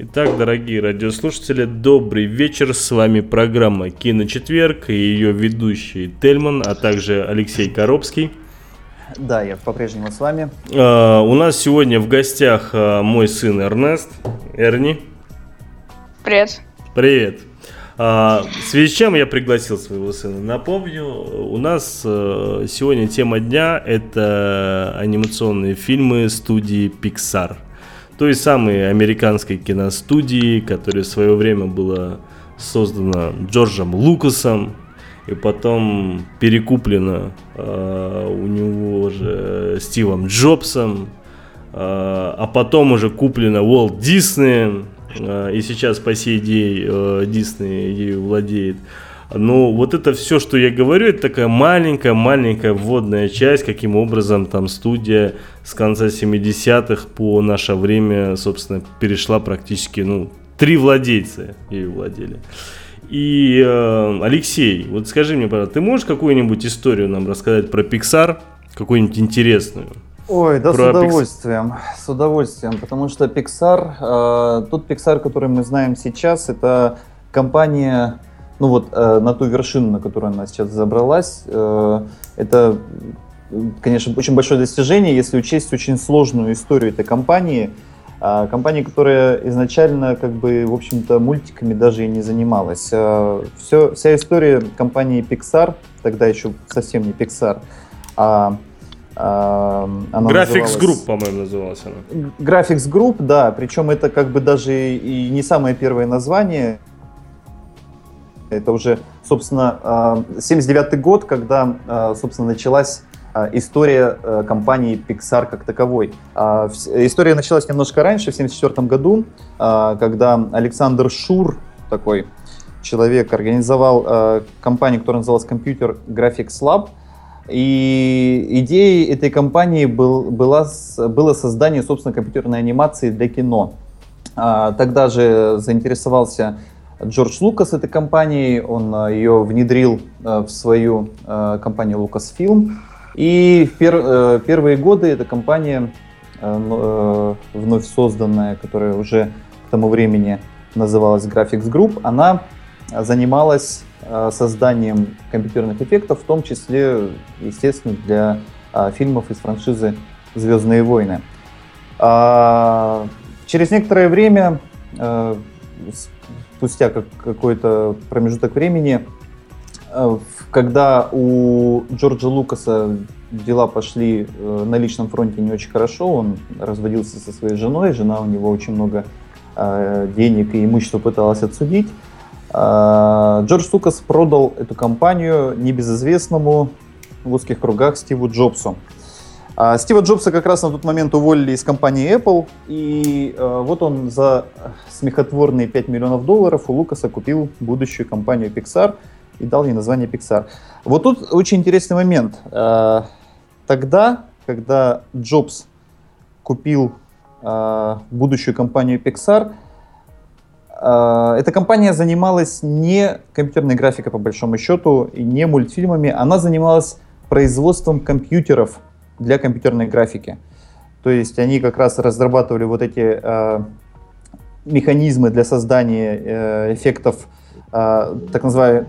Итак, дорогие радиослушатели, добрый вечер. С вами программа «Киночетверг» и ее ведущий Тельман, а также Алексей Коробский. Да, я по-прежнему с вами. А, у нас сегодня в гостях а, мой сын Эрнест. Эрни. Привет. Привет. А, в связи с чем я пригласил своего сына? Напомню, у нас а, сегодня тема дня – это анимационные фильмы студии Pixar – той самой американской киностудии, которая в свое время была создана Джорджем Лукасом и потом перекуплена э, у него же Стивом Джобсом, э, а потом уже куплена Уолт Диснеем, э, и сейчас по сей день э, Дисней ею владеет. Но вот это все, что я говорю, это такая маленькая-маленькая вводная часть, каким образом там студия с конца 70-х по наше время, собственно, перешла практически, ну, три владельца ее владели. И, э, Алексей, вот скажи мне, пожалуйста, ты можешь какую-нибудь историю нам рассказать про Pixar, какую-нибудь интересную? Ой, да, про с удовольствием, Pix... с удовольствием, потому что Pixar, э, тот Pixar, который мы знаем сейчас, это компания ну вот э, на ту вершину, на которую она сейчас забралась, э, это, конечно, очень большое достижение, если учесть очень сложную историю этой компании. Э, компании, которая изначально, как бы, в общем-то, мультиками даже и не занималась. Э, все, вся история компании Pixar, тогда еще совсем не Pixar, а она Graphics Group, по-моему, называлась она. Graphics Group, да, причем это как бы даже и не самое первое название. Это уже, собственно, 79 а, год, когда, а, собственно, началась а, история компании Pixar как таковой. История началась немножко раньше, в 1974 году, когда Александр Шур, такой человек, организовал компанию, которая называлась Computer Graphics Lab, и идеей этой компании был, была, было создание, собственно, компьютерной анимации для кино. Тогда же заинтересовался Джордж Лукас этой компанией, он э, ее внедрил э, в свою э, компанию Lucasfilm. И в пер, первые годы эта компания, вновь созданная, которая уже к тому времени называлась Graphics Group, она занималась созданием компьютерных эффектов, в том числе, естественно, для фильмов из франшизы «Звездные войны». А, через некоторое время спустя какой-то промежуток времени, э, когда у Джорджа Лукаса дела пошли э, на личном фронте не очень хорошо, он разводился со своей женой, жена у него очень много э, денег и имущества пыталась отсудить. Джордж Лукас продал эту компанию небезызвестному в узких кругах Стиву Джобсу. А Стива Джобса как раз на тот момент уволили из компании Apple, и э, вот он за смехотворные 5 миллионов долларов у Лукаса купил будущую компанию Pixar и дал ей название Pixar. Вот тут очень интересный момент. Э, тогда, когда Джобс купил будущую компанию Pixar, эта компания занималась не компьютерной графикой по большому счету, и не мультфильмами, она занималась производством компьютеров для компьютерной графики. То есть они как раз разрабатывали вот эти э, механизмы для создания э, эффектов э, так, называемых,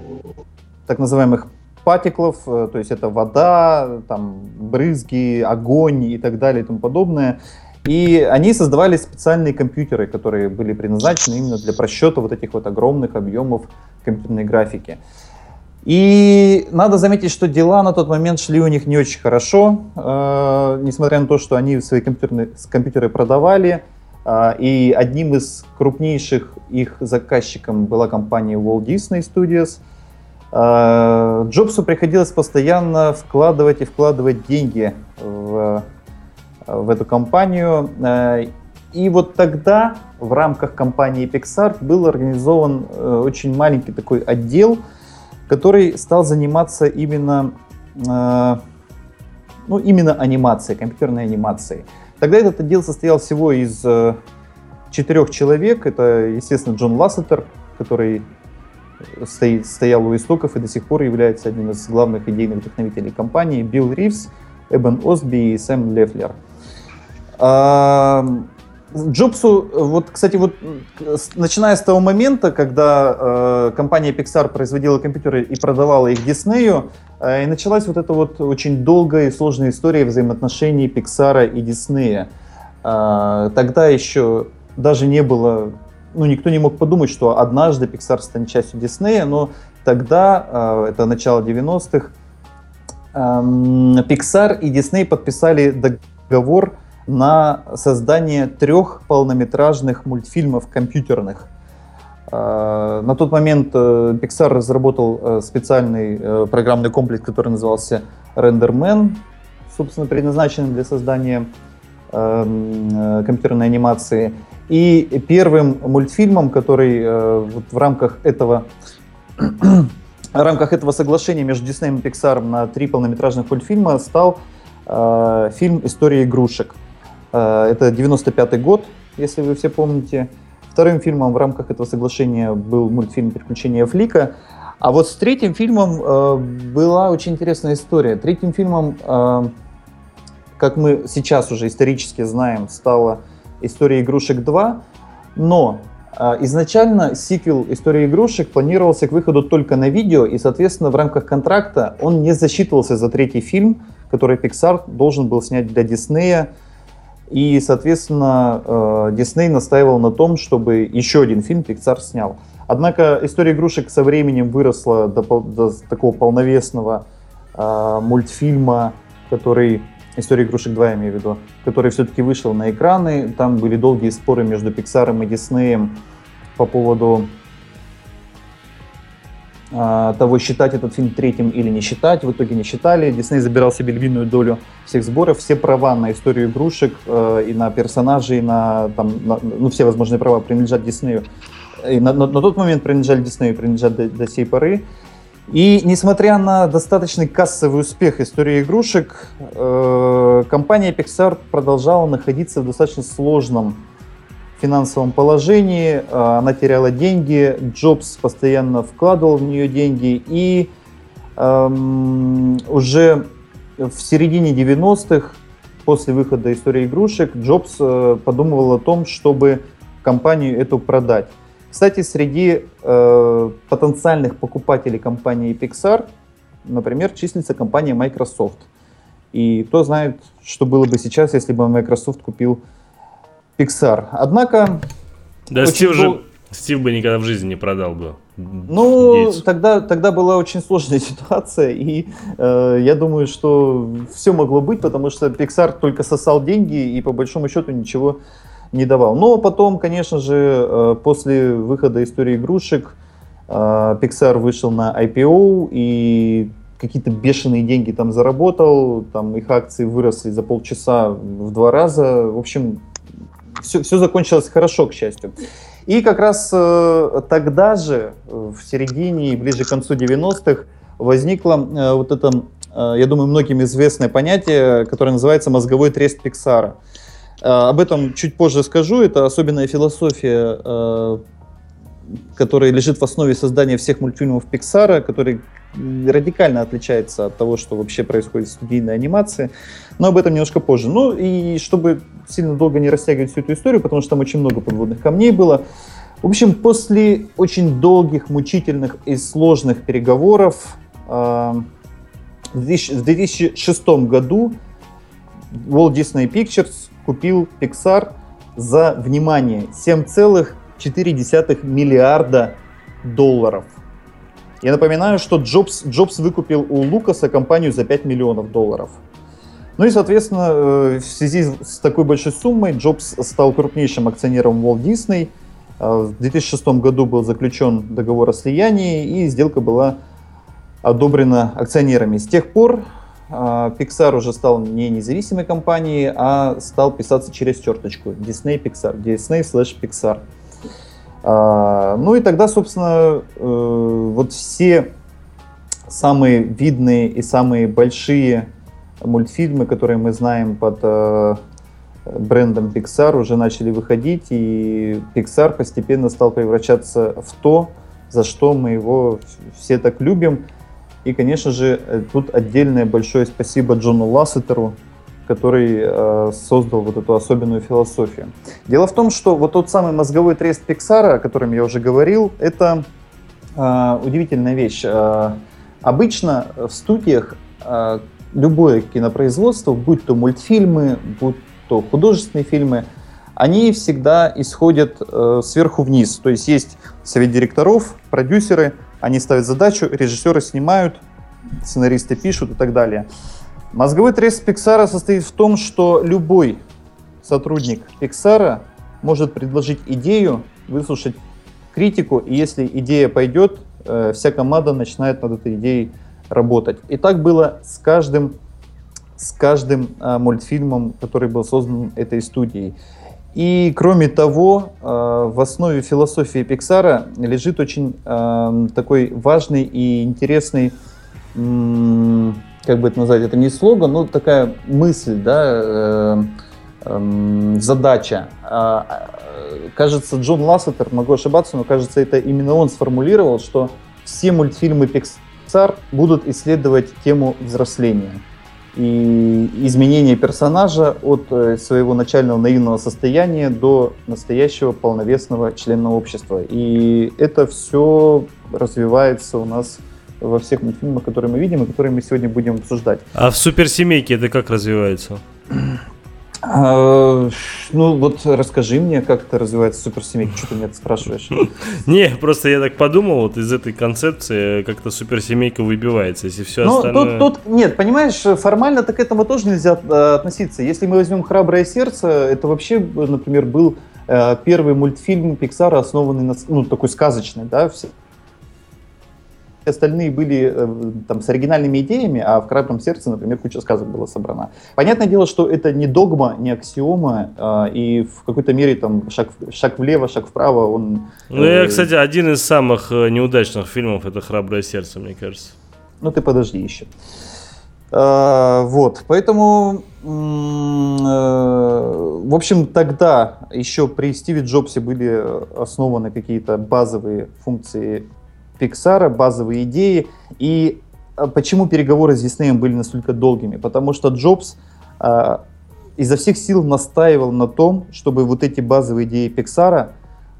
так называемых патиклов, э, то есть это вода, там, брызги, огонь и так далее и тому подобное. И они создавали специальные компьютеры, которые были предназначены именно для просчета вот этих вот огромных объемов компьютерной графики. И надо заметить, что дела на тот момент шли у них не очень хорошо, э, несмотря на то, что они свои компьютерные, компьютеры продавали. Э, и одним из крупнейших их заказчиком была компания Walt Disney Studios. Э, Джобсу приходилось постоянно вкладывать и вкладывать деньги в, в эту компанию. Э, и вот тогда в рамках компании Pixar был организован э, очень маленький такой отдел – который стал заниматься именно, э, ну, именно анимацией, компьютерной анимацией. Тогда этот отдел состоял всего из э, четырех человек. Это, естественно, Джон Лассетер, который стоит, стоял у истоков и до сих пор является одним из главных идейных вдохновителей компании, Билл Ривз, Эбен Осби и Сэм Лефлер. Джобсу, вот, кстати, вот начиная с того момента, когда э, компания Pixar производила компьютеры и продавала их Диснею, э, и началась вот эта вот очень долгая и сложная история взаимоотношений Pixar и Диснея. Э, тогда еще даже не было, ну, никто не мог подумать, что однажды Pixar станет частью Диснея, но тогда, э, это начало 90-х, э, Pixar и Disney подписали договор на создание трех полнометражных мультфильмов компьютерных. А, на тот момент э, Pixar разработал э, специальный э, программный комплекс, который назывался RenderMan, собственно, предназначенный для создания компьютерной анимации. И первым мультфильмом, который вот в рамках этого в рамках этого соглашения между Disney и Pixar на три полнометражных мультфильма стал э, фильм «История игрушек». Э, это 95 год, если вы все помните. Вторым фильмом в рамках этого соглашения был мультфильм «Приключения Флика». А вот с третьим фильмом э, была очень интересная история. Третьим фильмом, э, как мы сейчас уже исторически знаем, стала «История игрушек 2», но э, изначально сиквел «Истории игрушек» планировался к выходу только на видео, и, соответственно, в рамках контракта он не засчитывался за третий фильм, который Pixar должен был снять для Диснея и, соответственно, Дисней э, настаивал на том, чтобы еще один фильм Pixar снял. Однако история игрушек со временем выросла до, до такого полновесного э, мультфильма, который История игрушек 2, я имею в виду, который все-таки вышел на экраны. Там были долгие споры между Pixar и Диснеем по поводу того, считать этот фильм третьим или не считать. В итоге не считали. Дисней забирал себе львиную долю всех сборов. Все права на историю игрушек э, и на персонажей, на, там, на, ну, все возможные права принадлежат Диснею. И на, на, на тот момент принадлежали Диснею, принадлежат до, до сей поры. И несмотря на достаточный кассовый успех истории игрушек, э, компания Pixar продолжала находиться в достаточно сложном финансовом положении, а, она теряла деньги, Джобс постоянно вкладывал в нее деньги, и эм, уже в середине 90-х, после выхода истории игрушек, Джобс э, подумывал о том, чтобы компанию эту продать. Кстати, среди э, потенциальных покупателей компании Pixar, например, числится компания Microsoft. И кто знает, что было бы сейчас, если бы Microsoft купил Pixar. Однако... Да, Стив же... Дол... Стив бы никогда в жизни не продал бы. Ну, тогда, тогда была очень сложная ситуация, и э, я думаю, что все могло быть, потому что Pixar только сосал деньги и по большому счету ничего не давал. Но потом, конечно же, э, после выхода истории игрушек, э, Pixar вышел на IPO и какие-то бешеные деньги там заработал, там их акции выросли за полчаса в два раза. В общем, все, все закончилось хорошо, к счастью. И как раз э, тогда же, в середине и ближе к концу 90-х, возникло э, вот это, э, я думаю, многим известное понятие, которое называется мозговой трест Пиксара. Э, об этом чуть позже скажу. Это особенная философия которая лежит в основе создания всех мультфильмов Pixar, который радикально отличается от того, что вообще происходит в студийной анимации. Но об этом немножко позже. Ну и чтобы сильно долго не растягивать всю эту историю, потому что там очень много подводных камней было. В общем, после очень долгих, мучительных и сложных переговоров э, в 2006 году Walt Disney Pictures купил Pixar за, внимание, 7,4 миллиарда долларов. Я напоминаю, что Джобс, Джобс выкупил у Лукаса компанию за 5 миллионов долларов. Ну и, соответственно, э, в связи с такой большой суммой Джобс стал крупнейшим акционером Walt Disney. Э, в 2006 году был заключен договор о слиянии, и сделка была одобрена акционерами. С тех пор э, Pixar уже стал не независимой компанией, а стал писаться через черточку Disney Pixar, Disney slash Pixar. Ну и тогда, собственно, вот все самые видные и самые большие мультфильмы, которые мы знаем под э, брендом Pixar, уже начали выходить, и Pixar постепенно стал превращаться в то, за что мы его все так любим. И, конечно же, тут отдельное большое спасибо Джону Лассетеру, который э, создал вот эту особенную философию. Дело в том, что вот тот самый мозговой трест Пиксара, о котором я уже говорил, это э, удивительная вещь. Э, обычно в студиях э, любое кинопроизводство, будь то мультфильмы, будь то художественные фильмы, они всегда исходят э, сверху вниз. То есть есть совет директоров, продюсеры, они ставят задачу, режиссеры снимают, сценаристы пишут и так далее. Мозговой трест Pixar состоит в том, что любой сотрудник Pixar может предложить идею, выслушать критику, и если идея пойдет, э, вся команда начинает над этой идеей работать. И так было с каждым, с каждым э, мультфильмом, который был создан этой студией. И кроме того, э, в основе философии Пиксара лежит очень такой важный и интересный как бы это назвать, это не слоган, но такая мысль, да, э, э, задача. А, э, кажется, Джон Лассетер, могу ошибаться, но кажется, это именно он сформулировал, что все мультфильмы Pixar будут исследовать тему взросления и изменения персонажа от э, своего начального наивного состояния до настоящего полновесного члена общества. И это все развивается у нас во всех мультфильмах, которые мы видим и которые мы сегодня будем обсуждать. А в суперсемейке это как развивается? А, ну вот расскажи мне, как это развивается суперсемейка, что ты меня спрашиваешь? Не, просто я так подумал, вот из этой концепции как-то суперсемейка выбивается, если все ну, остальное... Тут, тут, нет, понимаешь, формально так к этому тоже нельзя э, относиться. Если мы возьмем «Храброе сердце», это вообще, например, был э, первый мультфильм Пиксара, основанный на, ну, такой сказочный, да, остальные были э, там, с оригинальными идеями, а в «Храбром сердце», например, куча сказок была собрана. Понятное дело, что это не догма, не аксиома, а, и в какой-то мере там шаг, шаг влево, шаг вправо, он... Ну, я, э, кстати, один из самых э, неудачных фильмов — это «Храброе сердце», мне кажется. Ну, ты подожди еще. А, вот, поэтому, в общем, тогда еще при Стиве Джобсе были основаны какие-то базовые функции Pixar, базовые идеи. И а, почему переговоры с Диснеем были настолько долгими? Потому что Джобс э, изо всех сил настаивал на том, чтобы вот эти базовые идеи Pixar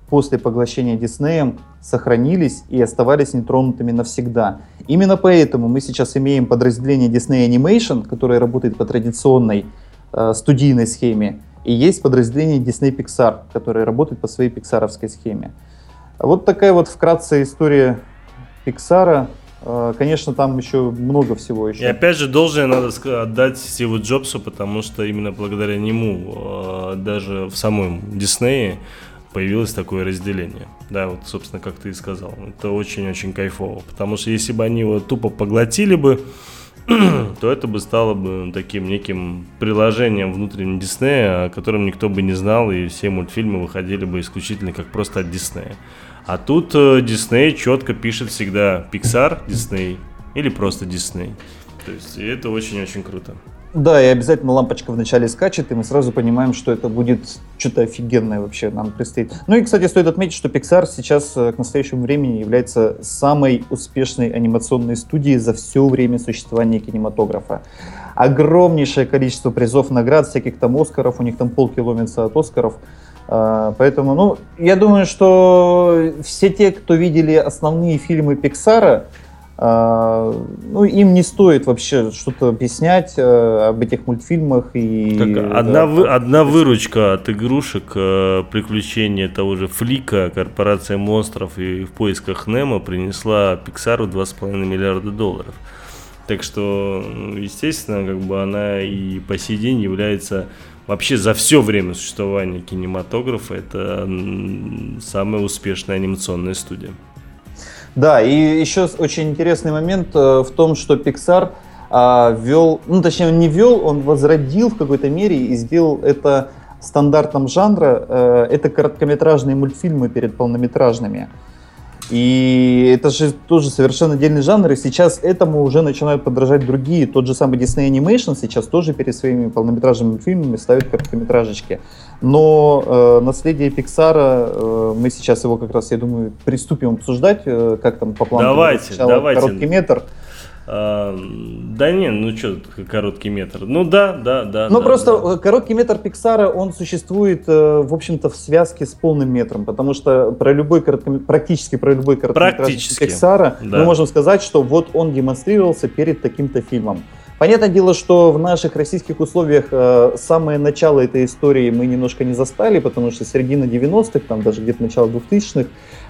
после поглощения Диснеем сохранились и оставались нетронутыми навсегда. Именно поэтому мы сейчас имеем подразделение Disney Animation, которое работает по традиционной э, студийной схеме, и есть подразделение Disney Pixar, которое работает по своей пиксаровской схеме. Вот такая вот вкратце история Pixar. Э, конечно, там еще много всего еще. И опять же, должное надо отдать Стиву Джобсу, потому что именно благодаря нему э, даже в самом Диснее появилось такое разделение. Да, вот, собственно, как ты и сказал. Это очень-очень кайфово. Потому что если бы они его тупо поглотили бы, то это бы стало бы таким неким приложением внутреннего Диснея, о котором никто бы не знал, и все мультфильмы выходили бы исключительно как просто от Диснея. А тут Дисней э, четко пишет всегда Pixar, Disney или просто Disney. То есть это очень-очень круто. Да, и обязательно лампочка вначале скачет, и мы сразу понимаем, что это будет что-то офигенное вообще нам предстоит. Ну и, кстати, стоит отметить, что Pixar сейчас э, к настоящему времени является самой успешной анимационной студией за все время существования кинематографа. Огромнейшее количество призов, наград, всяких там Оскаров, у них там полки ломятся от Оскаров – поэтому, ну, я думаю, что все те, кто видели основные фильмы Пиксара, а, ну, им не стоит вообще что-то объяснять э, об этих мультфильмах. И, так, одна, вы, одна выручка от игрушек, э, приключения того же Флика, Корпорация монстров и в поисках Немо принесла Пиксару 2,5 миллиарда долларов. Так что, ну, естественно, как бы она и по сей день является вообще за все время существования кинематографа это самая успешная анимационная студия. Да, и еще очень интересный момент э, в том, что Pixar а, ввел, ну точнее он не ввел, он возродил в какой-то мере и сделал это стандартом жанра. Э, это короткометражные мультфильмы перед полнометражными. И это же тоже совершенно отдельный жанр, и сейчас этому уже начинают подражать другие. Тот же самый Disney Animation сейчас тоже перед своими полнометражными фильмами ставит короткометражечки. Но э, наследие Пиксара, э, мы сейчас его как раз, я думаю, приступим обсуждать, э, как там по плану. Давайте, давайте. Короткий метр. А, да не, ну что, короткий метр. Ну да, да, да. Ну да, просто да. э, короткий метр Пиксара, он существует, э, в общем-то, в связке с полным метром, потому что про любой короткометр... практически про любой Практически, Пиксара да. мы можем сказать, что вот он демонстрировался перед таким-то фильмом. Понятное дело, что в наших российских условиях э, самое начало этой истории мы немножко не застали, потому что середина 90-х, там даже где-то начало 2000-х,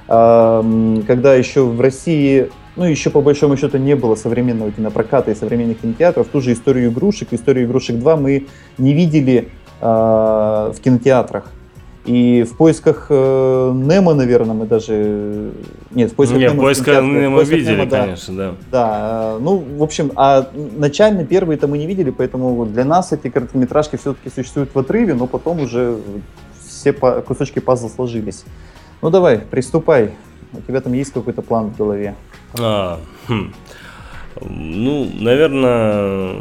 э, когда еще в России, ну еще по большому счету не было современного кинопроката и современных кинотеатров, ту же историю игрушек, историю игрушек 2 мы не видели э, в кинотеатрах. И в поисках э, Немо, наверное, мы даже... Нет, в поисках Не, Немо в поиска мы поисках видели, Немо, да. конечно, да. Да, э, ну, в общем, а начально первые-то мы не видели, поэтому для нас эти короткометражки все-таки существуют в отрыве, но потом уже все по- кусочки пазла сложились. Ну давай, приступай. У тебя там есть какой-то план в голове? А, хм. Ну, наверное,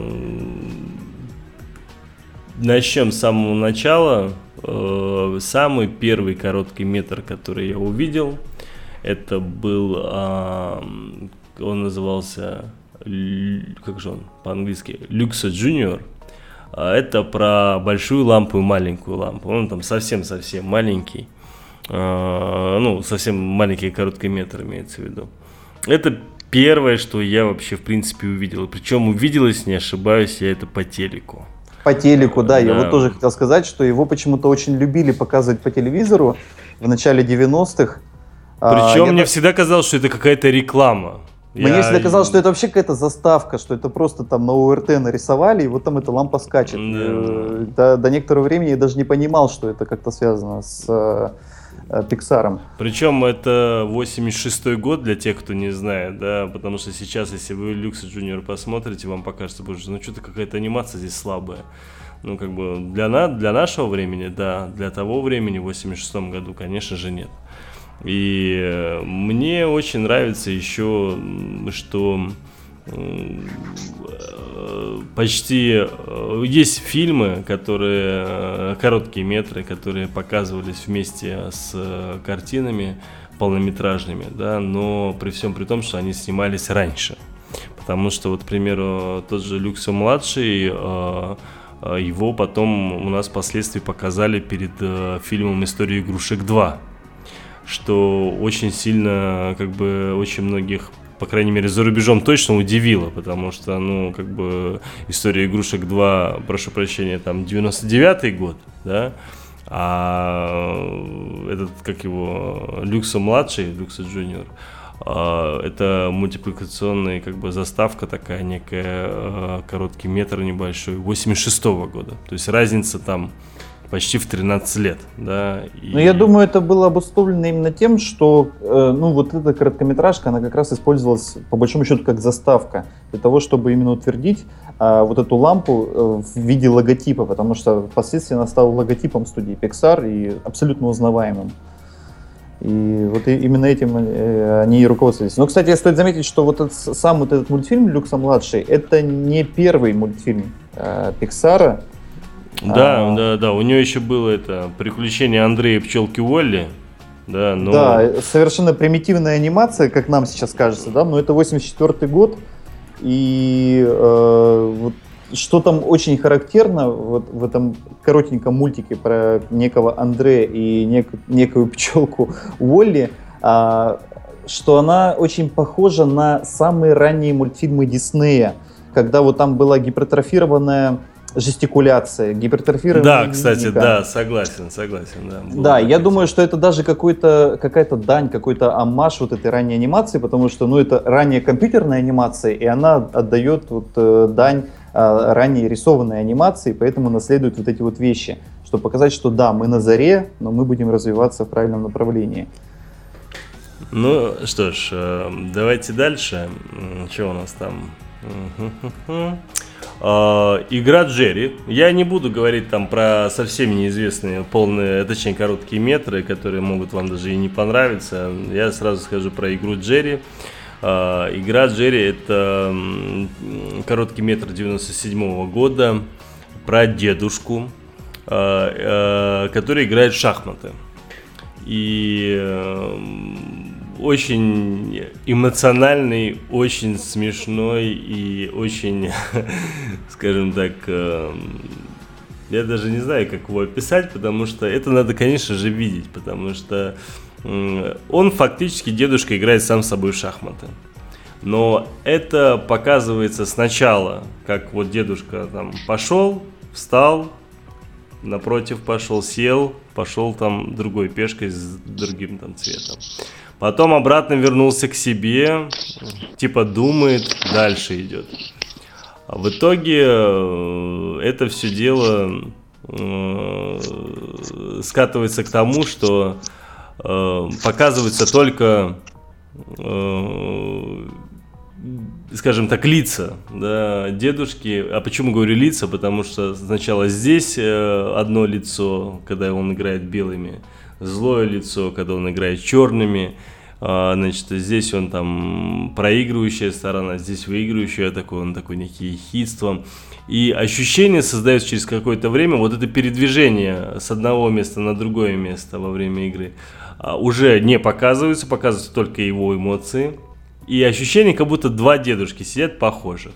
начнем с самого начала. Э, Самый первый короткий метр, который я увидел, это был, он назывался, как же он по-английски, Люкса Джуниор. А Это про большую лампу и маленькую лампу. Он там совсем-совсем маленький. А, Ну, совсем маленький короткий метр имеется в виду. Это первое, что я вообще в принципе увидел. Причем увидел, если не ошибаюсь, я это по телеку. По телеку, да, я Да. вот тоже хотел сказать, что его почему-то очень любили показывать по телевизору в начале 90-х. А, Причем я мне так- всегда казалось, что это какая-то реклама. Мне Я- всегда казалось, что это вообще какая-то заставка, что это просто там на ОРТ нарисовали, и вот там эта лампа скачет. Да. Э, До, до некоторого времени я даже не понимал, что это как-то связано с э, э. Причем это 86 год для тех, кто не знает, да, потому что сейчас, если вы Люкса Джуниор посмотрите, вам покажется, боже, ну что-то какая-то анимация здесь слабая. Ну, как бы для, на, для нашего времени, да, для того времени, в 86 году, конечно же, нет. И э, мне очень нравится еще, что почти э, есть фильмы, которые э, короткие метры, которые показывались вместе с э, картинами полнометражными, да, но при всем при том, что они снимались раньше. Потому что, вот, к примеру, тот же Люксо младший, э, э, его потом у нас впоследствии показали перед э, фильмом История игрушек 2 что очень сильно, как бы, очень многих, по крайней мере, за рубежом точно удивило, потому что, ну, как бы, история игрушек 2, прошу прощения, там, 99-й год, да, а этот, как его, Люкса младший, Люкса джуниор, а, это мультипликационная как бы заставка такая некая, а, короткий метр небольшой, 86 года. То есть разница там почти в 13 лет, да. и- Но я думаю, это было обусловлено именно тем, что э, ну, вот эта короткометражка, она как раз использовалась, по большому счету, как заставка для того, чтобы именно утвердить а, вот эту лампу э, в виде логотипа, потому что впоследствии она стала логотипом студии Pixar и абсолютно узнаваемым. И вот именно этим э, они и руководствовались. Но, кстати, стоит заметить, что вот этот, сам вот этот мультфильм «Люкса младший» это не первый мультфильм э, Пиксара. Да, А. да, да. У нее еще было это приключение Андрея Пчелки Уолли. Да, но Да, э, совершенно примитивная анимация, как нам сейчас кажется, да, но это 84 год, и э, вот что там очень характерно вот в этом коротеньком мультике про некого Андре и нек- некую пчелку Уолли, а, что она очень похожа на самые ранние мультфильмы Диснея, когда вот там была гипертрофированная жестикуляция, гипертрофированная да, кстати, мимика. да, согласен, согласен, да. Да, я думаю, что это даже какой-то, какая-то дань, какой-то амаш вот этой ранней анимации, потому что, ну, это ранняя компьютерная анимация, и она отдает вот э, дань э, ранней рисованной анимации, поэтому наследует вот эти вот вещи, чтобы показать, что да, мы на заре, но мы будем развиваться в правильном направлении. Ну что ж, э, давайте дальше. Что у нас там? А, Игра Джерри. Я не буду говорить там про совсем неизвестные полные, точнее короткие метры, которые могут вам даже и не понравиться. Я сразу скажу про игру Джерри. А, Игра Джерри это короткий метр 97 года про дедушку, который играет в шахматы. И э, очень эмоциональный, очень смешной и очень, скажем так, э, я даже не знаю, как его описать, потому что это надо, конечно же, видеть, потому что он фактически, дедушка, играет сам с собой в шахматы. Но это показывается сначала, как вот дедушка там пошел, встал, напротив пошел, сел, пошел там другой пешкой с другим там цветом. Потом обратно вернулся к себе, типа думает, дальше идет. А в итоге э, это все дело э, скатывается к тому, что э, показывается только скажем так, лица да, дедушки. А почему говорю лица? Потому что сначала здесь одно лицо, когда он играет белыми, злое лицо, когда он играет черными, а, значит, здесь он там проигрывающая сторона, здесь выигрывающая, такой он такой некий хитство. И ощущение создается через какое-то время, вот это передвижение с одного места на другое место во время игры а, уже не показываются, показываются только его эмоции. И ощущение, как будто два дедушки сидят похожих.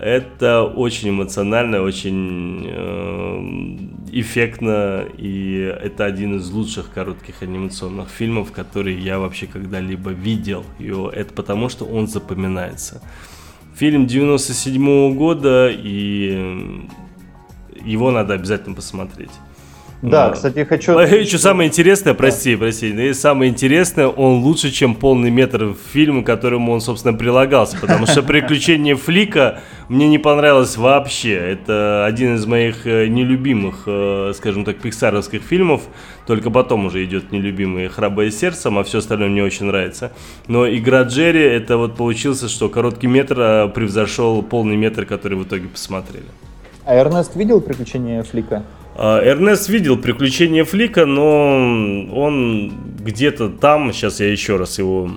Это очень эмоционально, очень э, эффектно, и это один из лучших коротких анимационных фильмов, которые я вообще когда-либо видел. И это потому, что он запоминается. Фильм 97 -го года, и его надо обязательно посмотреть. Да, кстати, хочу... Что самое интересное, прости, да. прости, самое интересное, он лучше, чем полный метр фильма, к которому он, собственно, прилагался, потому что «Приключения Флика» мне не понравилось вообще. Это один из моих э, нелюбимых, э, скажем так, пиксаровских фильмов, только потом уже идет нелюбимый «Храброе сердцем», а все остальное мне очень нравится. Но игра Джерри, это вот получился, что короткий метр э, превзошел полный метр, который в итоге посмотрели. А Эрнест видел «Приключения Флика»? А, Эрнест видел приключения Флика, но он где-то там, сейчас я еще раз его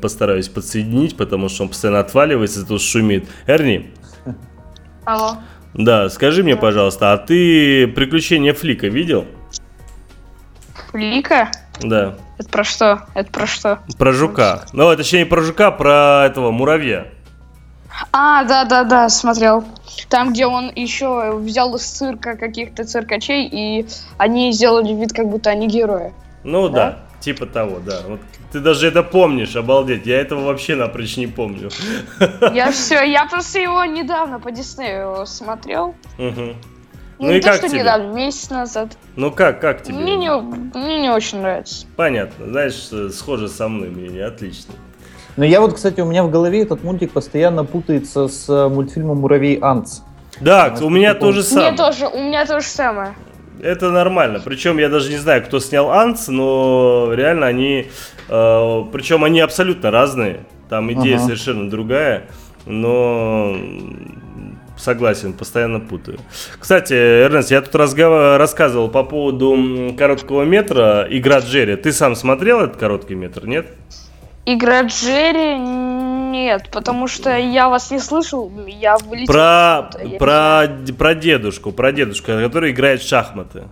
постараюсь подсоединить, потому что он постоянно отваливается, тут шумит. Эрни? Алло. Да, скажи мне, пожалуйста, а ты приключения Флика видел? Флика? Да. Это про что? Это про что? Про жука. Ну, точнее, про жука, про этого муравья. А, да, да, да, смотрел. Там, где он еще взял из цирка каких-то циркачей, и они сделали вид, как будто они герои. Ну да, да типа того, да. Вот ты даже это помнишь, обалдеть. Я этого вообще напрочь не помню. Я все, я просто его недавно по Диснею смотрел. Угу. Ну, ну и то, как что тебе? недавно, месяц назад. Ну как, как тебе? Мне не, мне не очень нравится. Понятно, знаешь, схоже со мной, мне отлично. Но я вот, кстати, у меня в голове этот мультик постоянно путается с э, мультфильмом «Муравей Анц». Да, у меня тоже самое. Мне тоже, у меня тоже самое. Это нормально. Причем я даже не знаю, кто снял Анц, но реально они... Э, причем они абсолютно разные. Там идея ага. совершенно другая. Но согласен, постоянно путаю. Кстати, Эрнест, я тут разгов... рассказывал по поводу короткого метра «Игра Джерри». Ты сам смотрел этот короткий метр, нет? Игра Джерри нет, потому что я вас не слышал, я вылетел. Про, про, про дедушку, про дедушку, который играет в шахматы.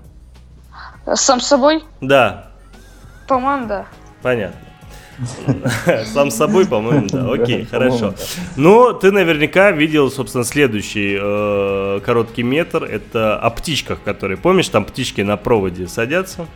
Сам собой? Да. По-моему, да. Понятно. Сам собой, по-моему, да. Окей, хорошо. Ну, ты наверняка видел, собственно, следующий э, короткий метр. Это о птичках, которые, помнишь, там птички на проводе садятся?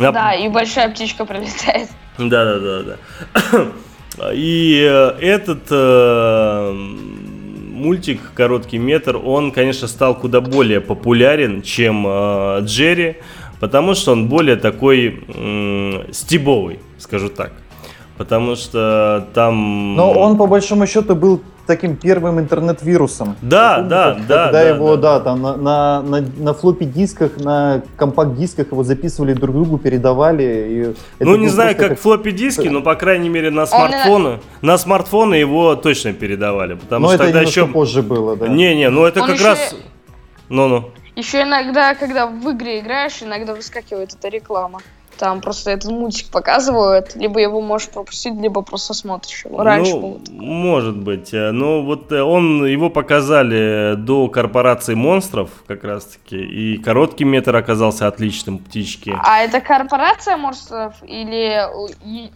Да, и большая птичка прилетает. Да, да, да, да. И э, этот э, мультик короткий метр, он, конечно, стал куда более популярен, чем э, Джерри, потому что он более такой э, стебовый, скажу так. Потому что там... Но он, по большому счету, был таким первым интернет-вирусом. Да, помню, да, да. Когда да, его, да, да, там на, на, на, на флоппи-дисках, на компакт-дисках его записывали друг другу, передавали. И ну, не знаю, как, как флоппи-диски, но, по крайней мере, на смартфоны, на смартфоны его точно передавали. Потому но что это тогда еще... позже было, да. Не-не, ну это Он как еще... раз... Ну-ну. Еще иногда, когда в игре играешь, иногда выскакивает эта реклама. Там просто этот мультик показывают, либо его можешь пропустить, либо просто смотришь его. Раньше ну, было. может быть. Э, Но вот э, он, его показали до корпорации монстров, как раз таки. И короткий метр оказался отличным, птички. А это корпорация монстров или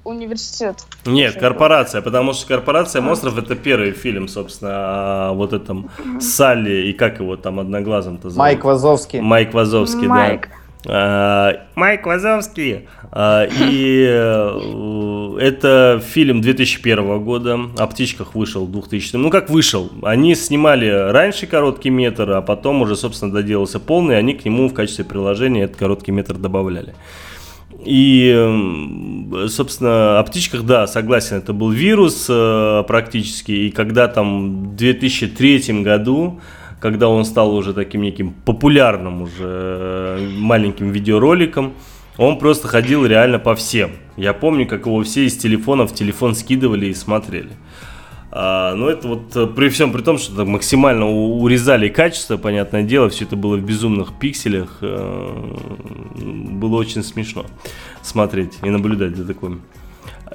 университет? Нет, корпорация, потому что корпорация монстров это первый фильм, собственно, о вот этом Салли и как его там одноглазым-то зовут? Майк Вазовский. Майк Вазовский, Майк. да. А, Майк Вазовский. А, И э, это фильм 2001 года. О птичках вышел в 2000. Ну как вышел? Они снимали раньше короткий метр, а потом уже, собственно, доделался полный. Они к нему в качестве приложения этот короткий метр добавляли. И, собственно, о птичках, да, согласен, это был вирус э, практически. И когда там в 2003 году, когда он стал уже таким неким популярным уже э, маленьким видеороликом, он просто ходил реально по всем. Я помню, как его все из телефона в телефон скидывали и смотрели. А, но это вот э, при всем при том, что так максимально урезали качество, понятное дело, все это было в безумных пикселях, э, было очень смешно смотреть и наблюдать за таким.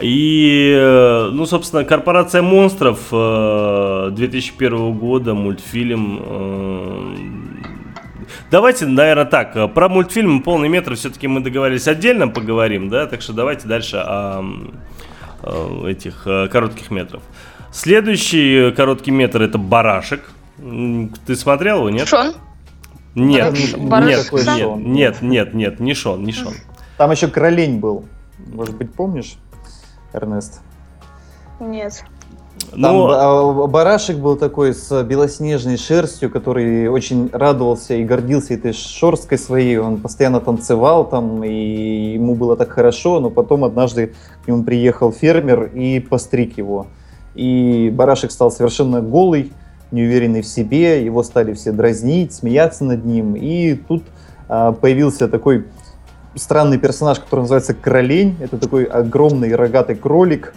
И, э, ну, собственно, «Корпорация монстров» э, 2001 года, мультфильм. э, Давайте, наверное, так, э, про мультфильм «Полный метр» все-таки мы договорились отдельно поговорим, да, так что давайте дальше о э, этих э, коротких метров. Следующий э, короткий метр это «Барашек». Ты смотрел его, нет? Шон? Нет, Барашек- нет, нет, нет, нет, не Шон, не Шон. Там еще Кролень был. Может быть, помнишь, Эрнест? Нет. Там Ну, а, барашек был такой с белоснежной шерстью, который очень радовался и гордился этой шерсткой своей. Он постоянно танцевал там, и ему было так хорошо, но потом однажды к нему приехал фермер и постриг его. И барашек стал совершенно голый, неуверенный в себе, его стали все дразнить, смеяться над ним. И тут а, появился такой странный персонаж, который называется Кролень. Это такой огромный рогатый кролик,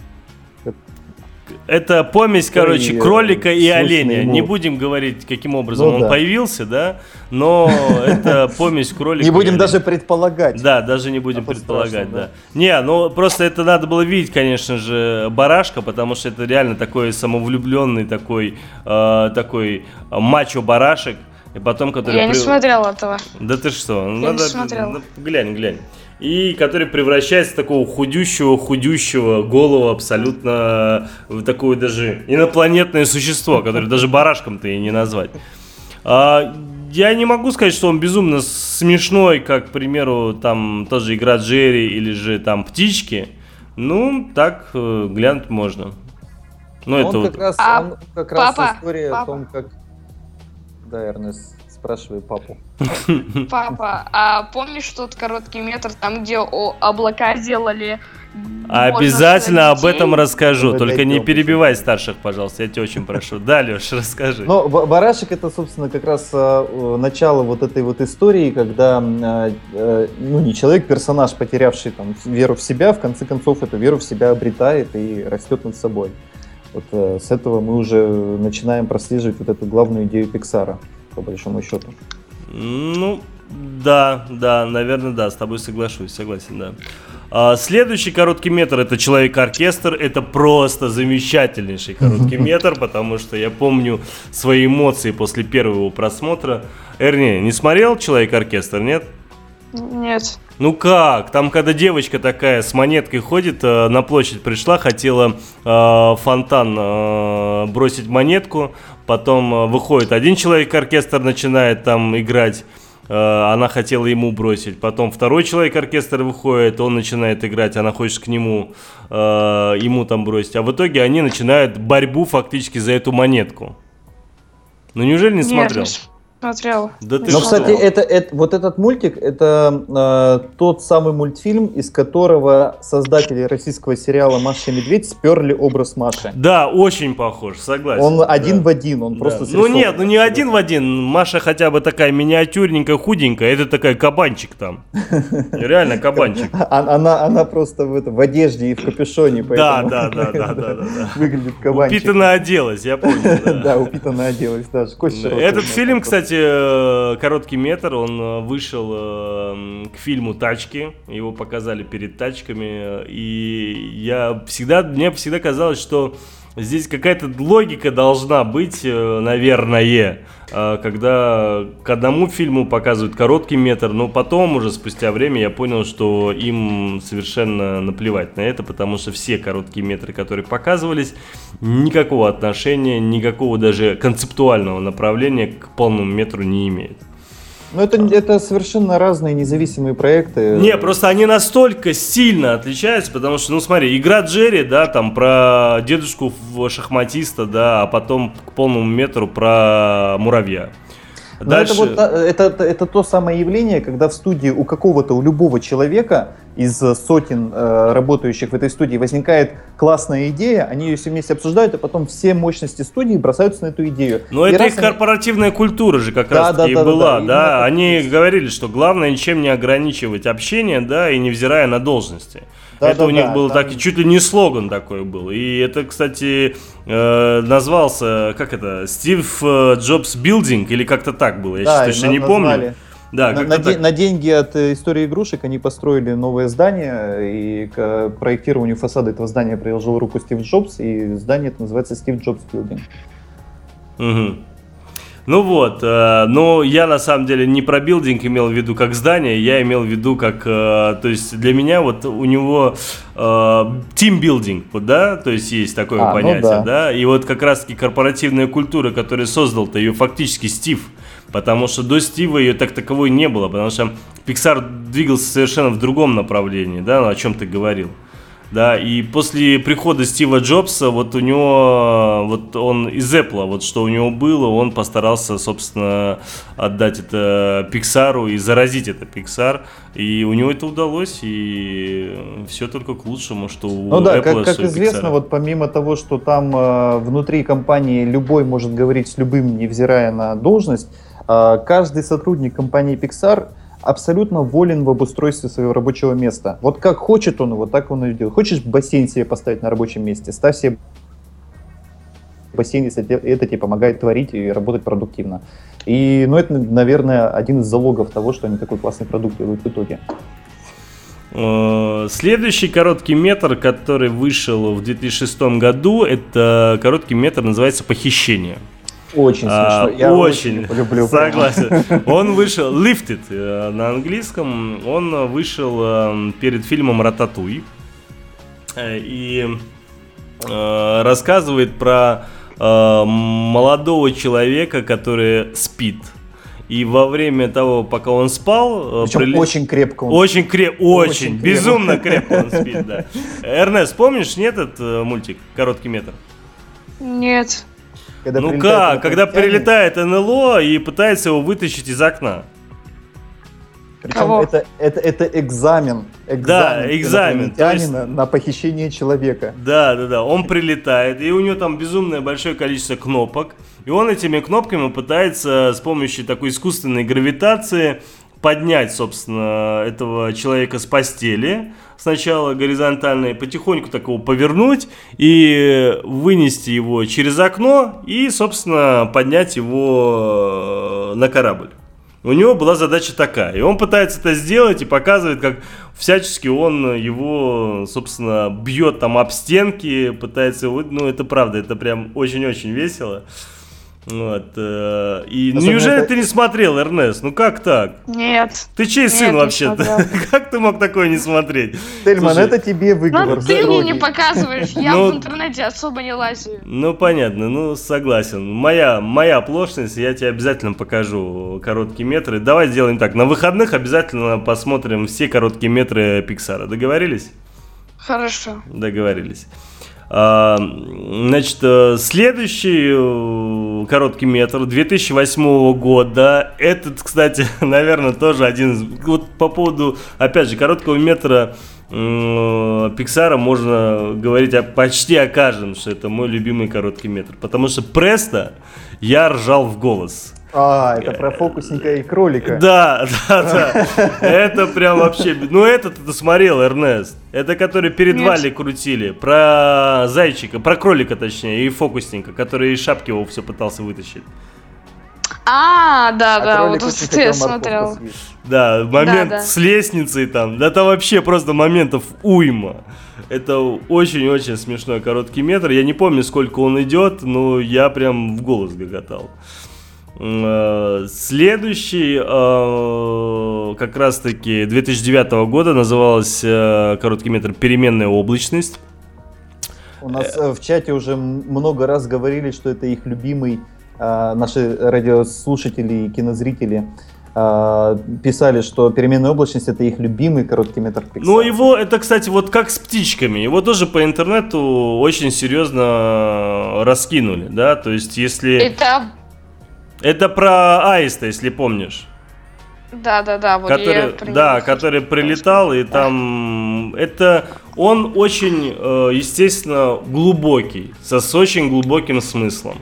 Это помесь, короче, кролика и оленя. ему- Не будем говорить, каким образом Ну он да. появился, да, но это помесь кролика Не будем даже предполагать. Да, даже не будем предполагать, да. Не, ну просто это надо было видеть, конечно же, барашка, потому что это реально такой самовлюбленный такой, э, такой э, мачо барашек. И потом, который... Я не при- смотрел этого. Да ты что? не Надо, смотрела. ну, глянь, глянь. И который превращается в такого худющего, худющего, голого, абсолютно в такое даже инопланетное существо, которое даже барашком-то и не назвать. А, я не могу сказать, что он безумно смешной, как, к примеру, там тоже игра Джерри или же там птички. Ну, так э, глянуть можно. Ну, это он вот- как раз, А, он как раз папа, история папа. о том, как... Да, Эрнест, спрашивай папу. Папа, а помнишь тот короткий метр, там, где о, облака делали? Обязательно об этом расскажу. Только не перебивай старших, пожалуйста. Я тебя очень прошу. Да, Леш, расскажи. Ба- барашек это, собственно, как раз э, начало вот этой вот истории, когда, э, э, ну, не человек, персонаж, потерявший там веру в себя, в конце концов эту веру в себя обретает и растет над собой. Вот э, с этого мы уже начинаем прослеживать вот эту главную идею Пиксара, по большому счету. Ну, да, да, наверное, да, с тобой соглашусь, согласен, да. А, следующий короткий метр это Человек-оркестр. Это просто замечательнейший короткий метр, потому что я помню свои эмоции после первого просмотра. Эрни, не смотрел Человек-оркестр, нет? Нет. Ну как? Там, когда девочка такая с монеткой ходит, э, на площадь пришла, хотела э, фонтан э, бросить монетку, потом э, выходит один человек-оркестр, начинает там играть, э, она хотела ему бросить, потом второй человек-оркестр выходит, он начинает играть, она хочет к нему, э, ему там бросить, а в итоге они начинают борьбу фактически за эту монетку. Ну неужели не Нет, смотрел? не смотрел. Да ты Но, что? кстати, это, это- вот этот мультик, это э, тот самый мультфильм, из которого создатели российского сериала «Маша и медведь» сперли образ Маши. Да, очень похож, согласен. Он да. один в один, он Да. просто Ну нет, ну не один в один. Маша хотя бы такая миниатюрненькая, худенькая. Это такая кабанчик там. Реально кабанчик. А- Она, она просто в, это, в одежде и в капюшоне, Да, поэтому да, да, да, да, да. выглядит кабанчик. Упитанно оделась, я помню. Да, упитанно оделась, даже Этот фильм, кстати, кстати, э, короткий метр, он э, вышел э, к фильму «Тачки», его показали перед «Тачками», и я всегда, мне всегда казалось, что здесь какая-то логика должна быть, э, наверное, э, когда к одному фильму показывают короткий метр, но потом уже спустя время я понял, что им совершенно наплевать на это, потому что все короткие метры, которые показывались, никакого отношения, никакого даже концептуального направления к полному метру не имеют. Ну, это, это совершенно разные независимые проекты. Не, просто они настолько сильно отличаются, потому что, ну смотри, игра Джерри, да, там про дедушку шахматиста, да, а потом к полному метру про муравья. Но Дальше... это, вот, это, это, это то самое явление, когда в студии у какого-то, у любого человека из сотен э, работающих в этой студии возникает классная идея, они ее все вместе обсуждают, а потом все мощности студии бросаются на эту идею. Но и это их они... корпоративная культура же как да, раз таки да, да, была, да. да, да. Они говорили, что главное ничем не ограничивать общение, да, и невзирая на должности. Да, это да, у них да, был там... так, чуть ли не слоган такой был. И это, кстати, э, назвался, как это, Стив э, Jobs Building, или как-то так было, я да, сейчас точно не назвали. помню. Да, на, на, де, на деньги от э, истории игрушек они построили новое здание, и к проектированию фасада этого здания приложил руку Стив Джобс, и здание это называется Steve Jobs Building. Угу. Ну вот, э, но я на самом деле не про building имел в виду как здание, я имел в виду как, э, то есть для меня вот у него тимбилдинг, вот, да, то есть есть такое а, ну понятие, ну да. да, и вот как раз-таки корпоративная культура, которую создал-то ее фактически Стив, потому что до Стива ее так таковой не было, потому что Pixar двигался совершенно в другом направлении, да, о чем ты говорил. Да, и после прихода Стива Джобса, вот у него, вот он из Apple, вот что у него было, он постарался, собственно, отдать это Pixar и заразить это Pixar. И у него это удалось, и все только к лучшему, что у Ну да, Apple, как, как известно, Pixar. вот помимо того, что там э, внутри компании любой может говорить с любым, невзирая на должность, э, каждый сотрудник компании Pixar абсолютно волен в обустройстве своего рабочего места. Вот как хочет он, вот так он и делает. Хочешь бассейн себе поставить на рабочем месте, ставь себе бассейн, если это тебе помогает творить и работать продуктивно. И, ну, это, наверное, один из залогов того, что они такой классный продукт делают в итоге. Э, следующий короткий метр, который вышел в 2006 году, это короткий метр, называется «Похищение». Очень а, смешно. Я очень, очень люблю. Согласен. Он вышел, Lifted э, на английском, он вышел э, перед фильмом «Рататуй». Э, и рассказывает про молодого человека, который спит. И во время того, пока он спал... Причем прилет... очень крепко он Очень крепко, очень, очень безумно крепко он спит, да. Эрнест, помнишь, нет этот мультик «Короткий метр»? Нет. Когда ну как, когда прилетает НЛО и пытается его вытащить из окна. Причем это, это, это экзамен. экзамен да, экзамен. Есть... на похищение человека. Да, да, да. Он прилетает, и у него там безумное большое количество кнопок. И он этими кнопками пытается с помощью такой искусственной гравитации поднять, собственно, этого человека с постели, сначала горизонтально, потихоньку такого повернуть и вынести его через окно и, собственно, поднять его э, на корабль. У него была задача такая, и он пытается это сделать и показывает, как всячески он его, собственно, бьет там об стенки, пытается, ну это правда, это прям очень-очень весело. Вот, э, и Особенно неужели это... ты не смотрел, Эрнест? Ну как так? Нет. Ты чей нет, сын вообще-то? как ты мог такое не смотреть? Тельман, это тебе выговор. Ну ты мне не показываешь, я ну, в интернете особо не лазю. Ну понятно, ну согласен. Моя, моя оплошность, я тебе обязательно покажу короткие метры. Давай сделаем так, на выходных обязательно посмотрим все короткие метры Пиксара. Договорились? Хорошо. Договорились. А, значит, э, следующий э, короткий метр 2008 года. Этот, кстати, наверное, тоже один из... Вот по поводу, опять же, короткого метра Пиксара можно говорить о, почти о каждом, что это мой любимый короткий метр. Потому что Преста я ржал в голос. А, это про фокусника и кролика. Да, да, да. Это прям вообще... Ну, этот ты смотрел, Эрнест. Это который перед. Вали крутили. Про зайчика, про кролика, точнее, и фокусника, который из шапки его все пытался вытащить. А, да, А да, вот это я смотрел. Да, момент да. с лестницей там. Да там вообще просто моментов уйма. Это очень-очень смешной короткий метр. Я не помню, сколько он идет, но я прям в голос гоготал. Э, Следующий, э, как раз-таки 2009 года, назывался э, короткий метр «Переменная облачность». У нас в чате уже много раз говорили, что это их любимый, наши радиослушатели и кинозрители писали, что переменная облачность это их любимый короткий метр Pixar. Ну, его, это, кстати, вот как с птичками. Его тоже по интернету очень серьезно раскинули, да, то есть если... Это, Это про аиста, если помнишь. да, да, да, вот я который, про да, который прилетал, и Да. там это он очень, э, естественно, глубокий, со с очень глубоким смыслом.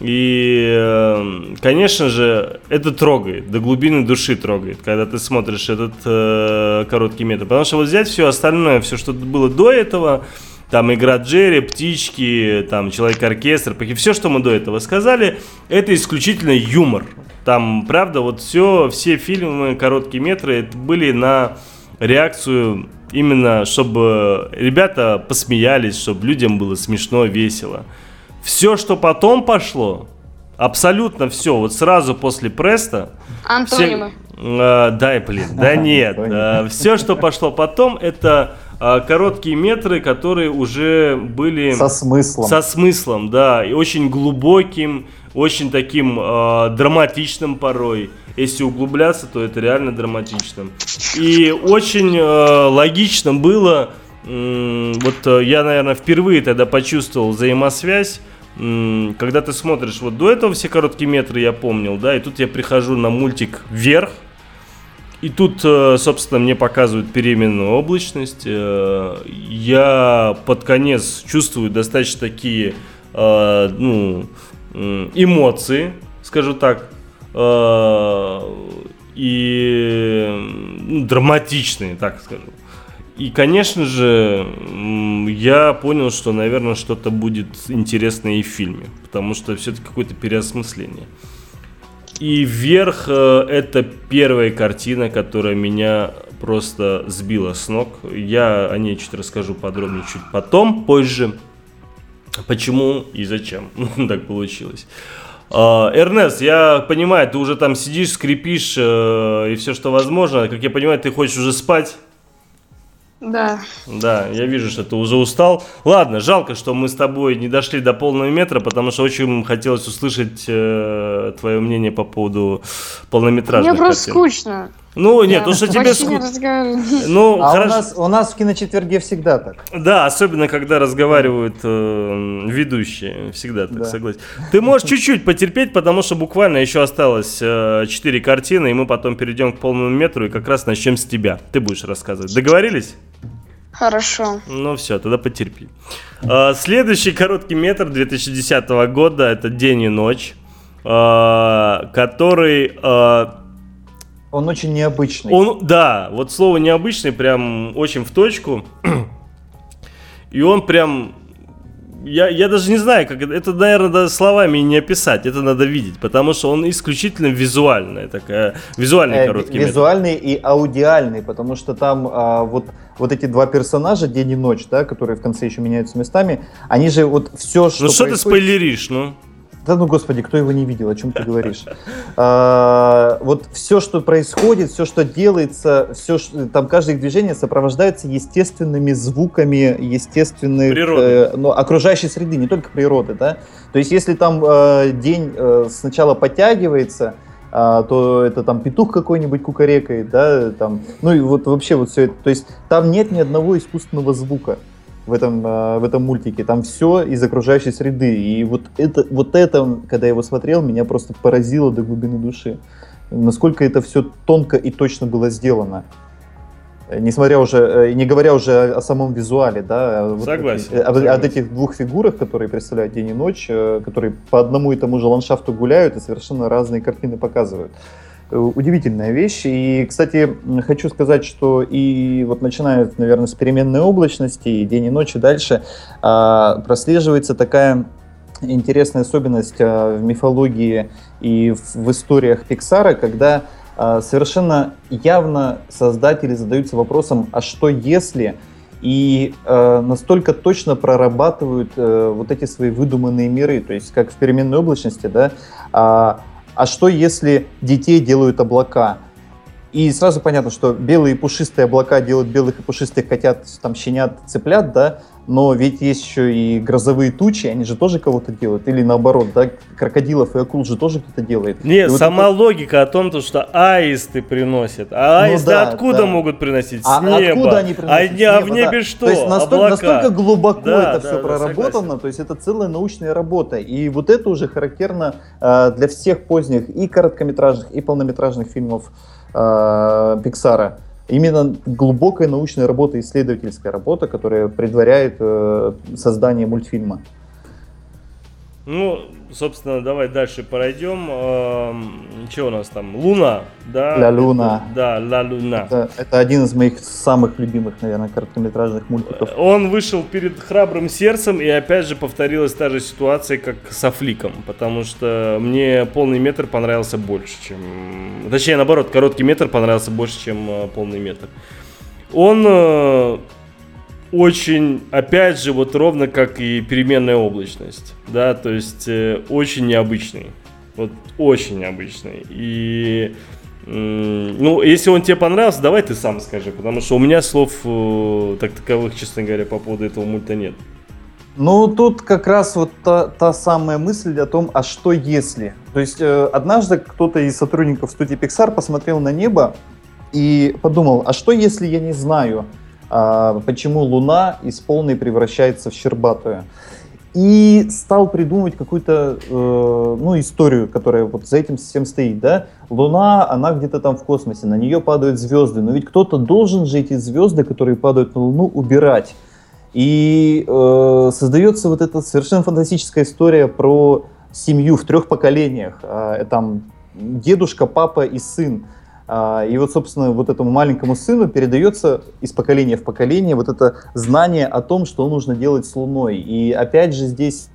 И, э, конечно же, это трогает, до глубины души трогает, когда ты смотришь этот э, короткий метр. Потому что вот взять все остальное, все, что было до этого, там игра Джерри, птички, там Человек-оркестр, все, что мы до этого сказали, это исключительно юмор. Там, правда, вот все, все фильмы, короткие метры это были на реакцию именно, чтобы ребята посмеялись, чтобы людям было смешно, весело. Все, что потом пошло, абсолютно все, вот сразу после Преста, Антонимы. Э, да, блин, да нет. Понял. все, что пошло потом, это э, короткие метры, которые уже были Со смыслом. со смыслом, да, и очень глубоким, очень таким э, драматичным порой. Если углубляться, то это реально драматично. И очень э, логично было, м, вот э, я, наверное, впервые тогда почувствовал взаимосвязь, когда ты смотришь, вот до этого все короткие метры я помнил, да, и тут я прихожу на мультик «Вверх», и тут, э, собственно, мне показывают переменную облачность. Э, Я под конец чувствую достаточно такие э, ну, эмоции, скажу так, и драматичные, так скажу. И, конечно же, я понял, что, наверное, что-то будет интересное и в фильме, потому что все-таки какое-то переосмысление. И вверх э, это первая картина, которая меня просто сбила с ног. Я о ней чуть расскажу подробнее чуть потом, позже. Почему и зачем так получилось. А, Эрнест, я понимаю, ты уже там сидишь, скрипишь э, и все, что возможно. Как я понимаю, ты хочешь уже спать. Да. Да, я вижу, что ты уже устал. Ладно, жалко, что мы с тобой не дошли до полного метра, потому что очень хотелось услышать э, твое мнение по поводу полнометражных Мне просто картин. скучно. Ну, нет, то, что тебе разговариваю. Ну, А у хорошо. нас, у нас в киночетверге всегда так. Да, особенно когда разговаривают э, ведущие. Всегда так Да. согласен. Ты можешь чуть-чуть потерпеть, потому что буквально еще осталось э, 4 картины, и мы потом перейдем к полному метру и как раз начнем с тебя. Ты будешь рассказывать. Договорились? Хорошо. Ну все, тогда потерпи. А, Следующий короткий метр 2010 года это День и ночь, а, который, Он очень необычный. он, да, вот слово необычный прям очень в точку, и он прям, я, я даже не знаю, как это, наверное, даже словами не описать, это надо видеть, потому что он исключительно визуальная такая, визуальный Э, короткий визуальный и аудиальный, потому что там а, вот, вот эти два персонажа, день и ночь, да, которые в конце еще меняются местами, они же вот все, что Ну что ты происходит- спойлеришь, ну? Да ну, господи, кто его не видел, о чем ты говоришь? А, Вот все, что происходит, все, что делается, все, там каждое их движение сопровождается естественными звуками, естественных, Природы. э, ну, окружающей среды, не только природы, да. То есть, если там э, день э, сначала подтягивается, а, то это там петух какой-нибудь кукарекает, да, там, ну и вот вообще вот все это, то есть там нет ни одного искусственного звука в этом, э, в этом мультике. Там все из окружающей среды. И вот это, вот это, когда я его смотрел, меня просто поразило до глубины души. Насколько это все тонко и точно было сделано. Э, Несмотря уже, э, не говоря уже о, самом визуале, да, а вот Согласен, эти- о- о, согласен. этих двух фигурах, которые представляют день и ночь, которые по одному и тому же ландшафту гуляют и совершенно разные картины показывают. Э, Удивительная вещь. И, кстати, хочу сказать, что и вот начиная, наверное, с переменной облачности, и день и ночь и дальше, а, прослеживается такая интересная особенность в мифологии и в историях Пиксара, когда совершенно явно создатели задаются вопросом, а что если и э, настолько точно прорабатывают э, вот эти свои выдуманные миры, то есть как в переменной облачности, да, а, а что если детей делают облака? И сразу понятно, что белые пушистые облака делают белых и пушистых котят, там, щенят, цыплят, да, но ведь есть еще и грозовые тучи, они же тоже кого-то делают, или наоборот, да, крокодилов и акул же тоже кто-то делает. Нет, и сама вот логика о том, что аисты приносят, а ну, аисты да, откуда да. могут приносить? С а неба. откуда они приносят? А, с неба, а в небе да. что? То есть настолько, настолько глубоко да, это да, все да, проработано, согласен. то есть это целая научная работа, и вот это уже характерно э, для всех поздних и короткометражных, и полнометражных фильмов э, Пиксара именно глубокая научная работа, исследовательская работа, которая предваряет э, создание мультфильма. Ну, собственно, давай дальше пройдем. Эм, что у нас там? Луна, да? Ла Луна. Да, Ла Луна. Это, это один из моих самых любимых, наверное, короткометражных мультиков. Он вышел перед храбрым сердцем, и опять же повторилась та же ситуация, как со Фликом, потому что мне полный метр понравился больше, чем... Точнее, наоборот, короткий метр понравился больше, чем э, полный метр. Он э, очень, опять же, вот ровно как и переменная облачность, да, то есть э, очень необычный, вот очень необычный. И, ну, если он тебе понравился, давай ты сам скажи, потому что у меня слов э, так таковых, честно говоря, по поводу этого мульта нет. Ну, тут как раз вот та, та самая мысль о том, а что если? То есть э, однажды кто-то из сотрудников студии Pixar посмотрел на небо и подумал, а что если я не знаю, почему Луна из полной превращается в щербатую. И стал придумывать какую-то э, ну, историю, которая вот за этим всем стоит. Да? Луна, она где-то там в космосе, на нее падают звезды, но ведь кто-то должен же эти звезды, которые падают на Луну, убирать. И э, создается вот эта совершенно фантастическая история про семью в трех поколениях. Э, там дедушка, папа и сын. А, и вот, собственно, вот этому маленькому сыну передается из поколения в поколение вот это знание о том, что нужно делать с Луной. И опять же здесь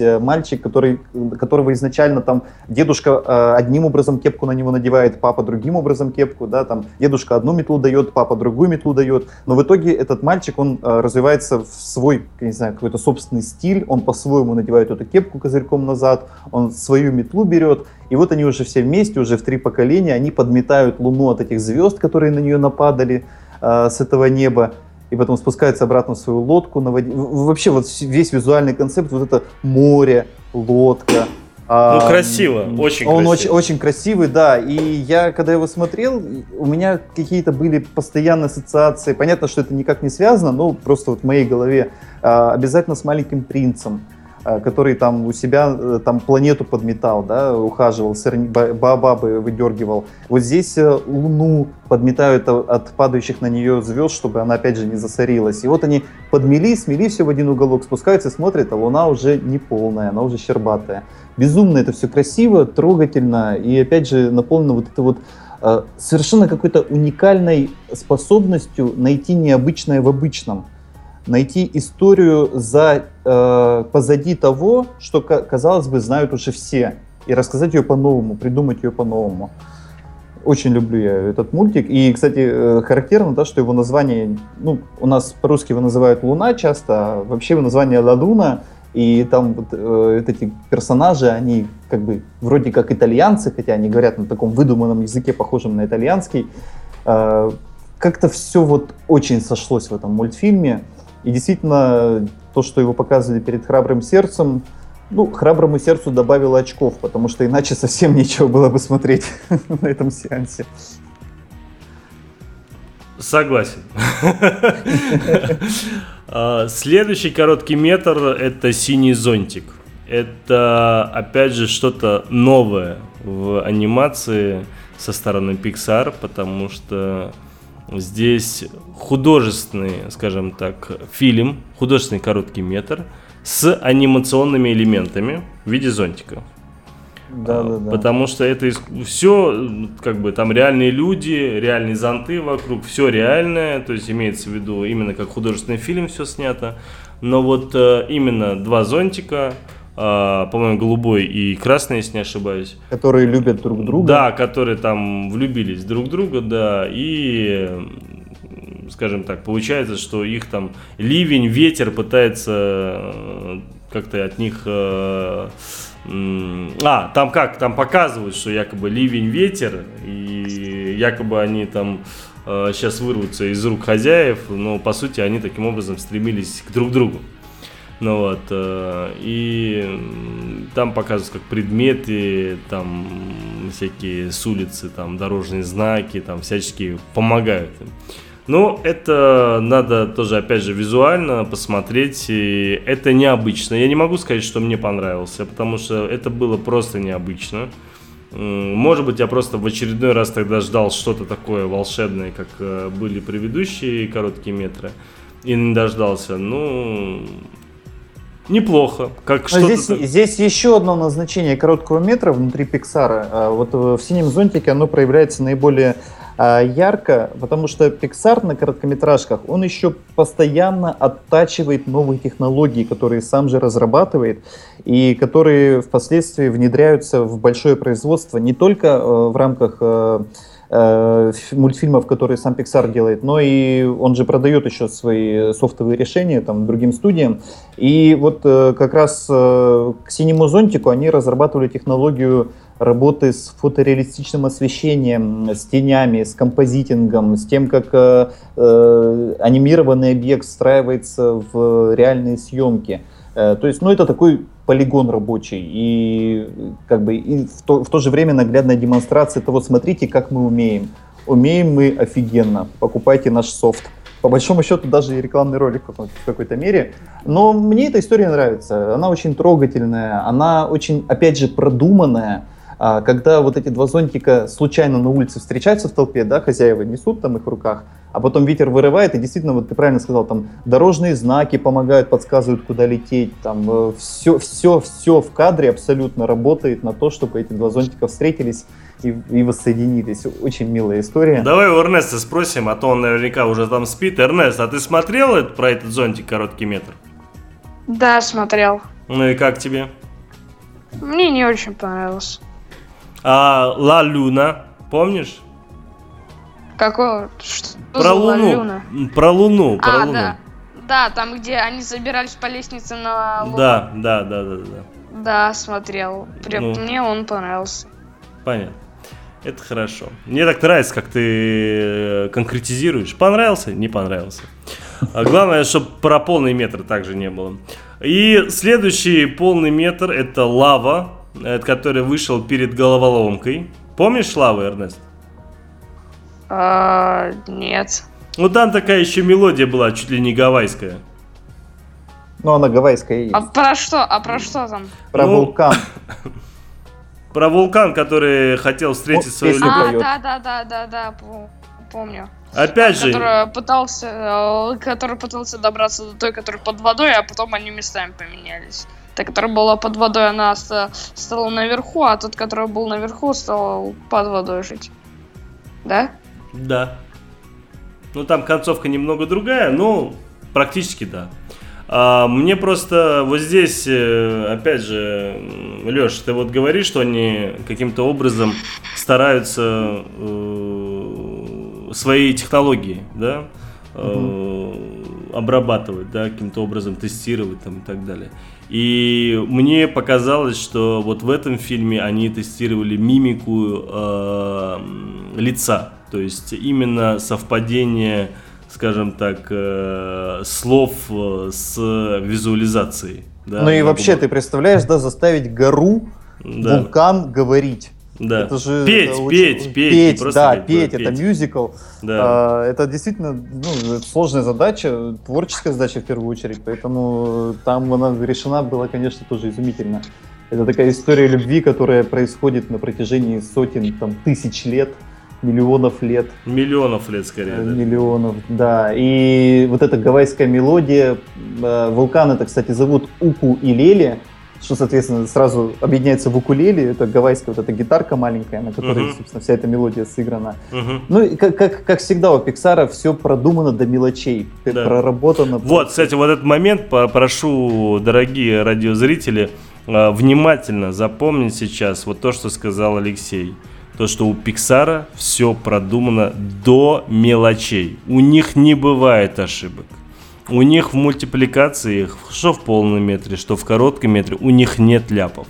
мальчик, который, которого изначально там дедушка э, одним образом кепку на него надевает, папа другим образом кепку, да, там дедушка одну метлу дает, папа другую метлу дает, но в итоге этот мальчик, он э, развивается в свой, не знаю, какой-то собственный стиль, он по-своему надевает эту кепку козырьком назад, он свою метлу берет, и вот они уже все вместе, уже в три поколения, они подметают Луну от этих звезд, которые на нее нападали э, с этого неба, и потом спускается обратно в свою лодку на воде. Вообще вот весь визуальный концепт, вот это море, лодка. Ну, красиво, очень он красиво. Очень, очень красивый, да. И я, когда его смотрел, у меня какие-то были постоянные ассоциации. Понятно, что это никак не связано, но просто вот в моей голове а, обязательно с маленьким принцем. Э, который там у себя э, там планету подметал, да, ухаживал, бабабы выдергивал. Вот здесь э, Луну подметают от падающих на нее звезд, чтобы она опять же не засорилась. И вот они подмели, смели все в один уголок, спускаются, смотрят, а Луна уже не полная, она уже щербатая. Безумно это все красиво, трогательно и опять же наполнено вот это вот совершенно какой-то уникальной способностью найти необычное в обычном найти историю за, э, позади того, что, казалось бы, знают уже все, и рассказать ее по-новому, придумать ее по-новому. Очень люблю я этот мультик. И, кстати, э, характерно, да, что его название, ну, у нас по-русски его называют Луна часто, а вообще его название Ладуна, и там вот, э, вот эти персонажи, они как бы вроде как итальянцы, хотя они говорят на таком выдуманном языке, похожем на итальянский. Э, как-то все вот очень сошлось в этом мультфильме. И действительно, то, что его показывали перед храбрым сердцем, ну, храброму сердцу добавило очков, потому что иначе совсем нечего было бы смотреть на этом сеансе. Согласен. А, следующий короткий метр – это «Синий зонтик». Это, опять же, что-то новое в анимации со стороны Pixar, потому что Здесь художественный, скажем так, фильм, художественный короткий метр с анимационными элементами в виде зонтика. Да, да, да. Потому что это все, как бы там реальные люди, реальные зонты вокруг, все реальное, то есть имеется в виду именно как художественный фильм все снято. Но вот э, именно два зонтика, по-моему, голубой и красный, если не ошибаюсь. Которые любят друг друга. Да, которые там влюбились друг в друга, да, и скажем так, получается, что их там ливень, ветер пытается э, как-то от них... Э, а, там как, там показывают, что якобы ливень, ветер, и якобы они там э, сейчас вырвутся из рук хозяев, но по сути они таким образом стремились к друг другу. Ну вот, э, и там показывают как предметы, там всякие с улицы, там дорожные знаки, там всячески помогают им. Ну, это надо тоже, опять же, визуально посмотреть. И это необычно. Я не могу сказать, что мне понравился, потому что это было просто необычно. Может быть, я просто в очередной раз тогда ждал что-то такое волшебное, как э, были предыдущие короткие метры, и не дождался. Ну, неплохо. Как что здесь, здесь еще одно назначение короткого метра внутри Пиксара. А вот в синем зонтике оно проявляется наиболее а, ярко, потому что Pixar на короткометражках, он еще постоянно оттачивает новые технологии, которые сам же разрабатывает, и которые впоследствии внедряются в большое производство не только э, в рамках э, э, мультфильмов, которые сам Pixar делает, но и он же продает еще свои софтовые решения там другим студиям. И вот как раз к синему зонтику они разрабатывали технологию работы с фотореалистичным освещением, с тенями, с композитингом, с тем, как э, э, анимированный объект встраивается в реальные съемки. Э, то есть, ну, это такой полигон рабочий и как бы и в, то, в то же время наглядная демонстрация того, смотрите, как мы умеем. Умеем мы офигенно, покупайте наш софт. По большому счету даже и рекламный ролик в какой-то мере. Но мне эта история нравится. Она очень трогательная, она очень, опять же, продуманная. А, когда вот эти два зонтика случайно на улице встречаются в толпе, да, хозяева несут там их в руках, а потом ветер вырывает, и действительно, вот ты правильно сказал, там дорожные знаки помогают, подсказывают, куда лететь, там все, все, все в кадре абсолютно работает на то, чтобы эти два зонтика встретились и, и воссоединились. Очень милая история. Давай у Эрнеста спросим, а то он наверняка уже там спит. Эрнест, а ты смотрел про этот зонтик короткий метр? Да, смотрел. Ну и как тебе? Мне не очень понравилось. А Ла Люна, помнишь? Какой? Что про Луну. Люна? Про Луну. Про а, Луну. да. Да, там, где они забирались по лестнице на Луну. Да, да, да, да, да. Да, смотрел. Прям ну, мне он понравился. Понятно. Это хорошо. Мне так нравится, как ты э, конкретизируешь. Понравился? Не понравился. А главное, чтобы про полный метр также не было. И следующий полный метр это лава который вышел перед головоломкой. Помнишь Славу, Эрнест? А, нет. Ну там такая еще мелодия была, чуть ли не гавайская. Ну, она гавайская есть. А про что? А про что там? Про ну, вулкан. Про вулкан, который хотел встретить свою любовь. А, да, да, да, да, да, помню. Опять же. Который пытался, э, который пытался добраться до той, которая под водой, а потом они местами поменялись. Та, которая была под водой, она стала наверху, а тот, который был наверху, стал под водой жить. Да? Да. Ну, там концовка немного другая, но практически да. А, мне просто вот здесь, э, опять же, Леш, ты вот говоришь, что они каким-то образом стараются э, свои технологии, да, э, обрабатывать, да, каким-то образом тестировать там и так далее. И мне показалось, что вот в этом фильме они тестировали мимику э, лица, то есть именно совпадение, скажем так, э, слов э, с визуализацией. Да, ну и вообще, было... ты представляешь, да, заставить гору, да. вулкан говорить. Да. Это же петь, это петь, очень... петь, петь, да, петь, петь, это мюзикл. Да. А, это действительно ну, сложная задача, творческая задача в первую очередь, поэтому там она решена была, конечно, тоже изумительно. Это такая история любви, которая происходит на протяжении сотен, там, тысяч лет, миллионов лет. Миллионов лет, скорее. Да. Миллионов, да. И вот эта гавайская мелодия, э, вулкан это, кстати, зовут Уку и Лели, что, соответственно, сразу объединяется в укулеле, это гавайская вот эта гитарка маленькая, на которой, Мгм. собственно, вся эта мелодия сыграна. Мгм. Ну, и как, как, как всегда у Пиксара все продумано до мелочей, Да. проработано. Вот, кстати, вот этот момент прошу, дорогие радиозрители, э, внимательно запомнить сейчас вот то, что сказал Алексей. То, что у Пиксара все продумано до мелочей. У них не бывает ошибок. У них в мультипликации, что в полном метре, что в коротком метре, у них нет ляпов.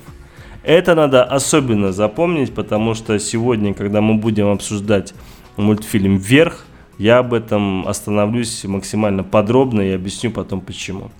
Это надо особенно запомнить, потому что сегодня, когда мы будем обсуждать мультфильм «Вверх», я об этом остановлюсь максимально подробно и объясню потом почему.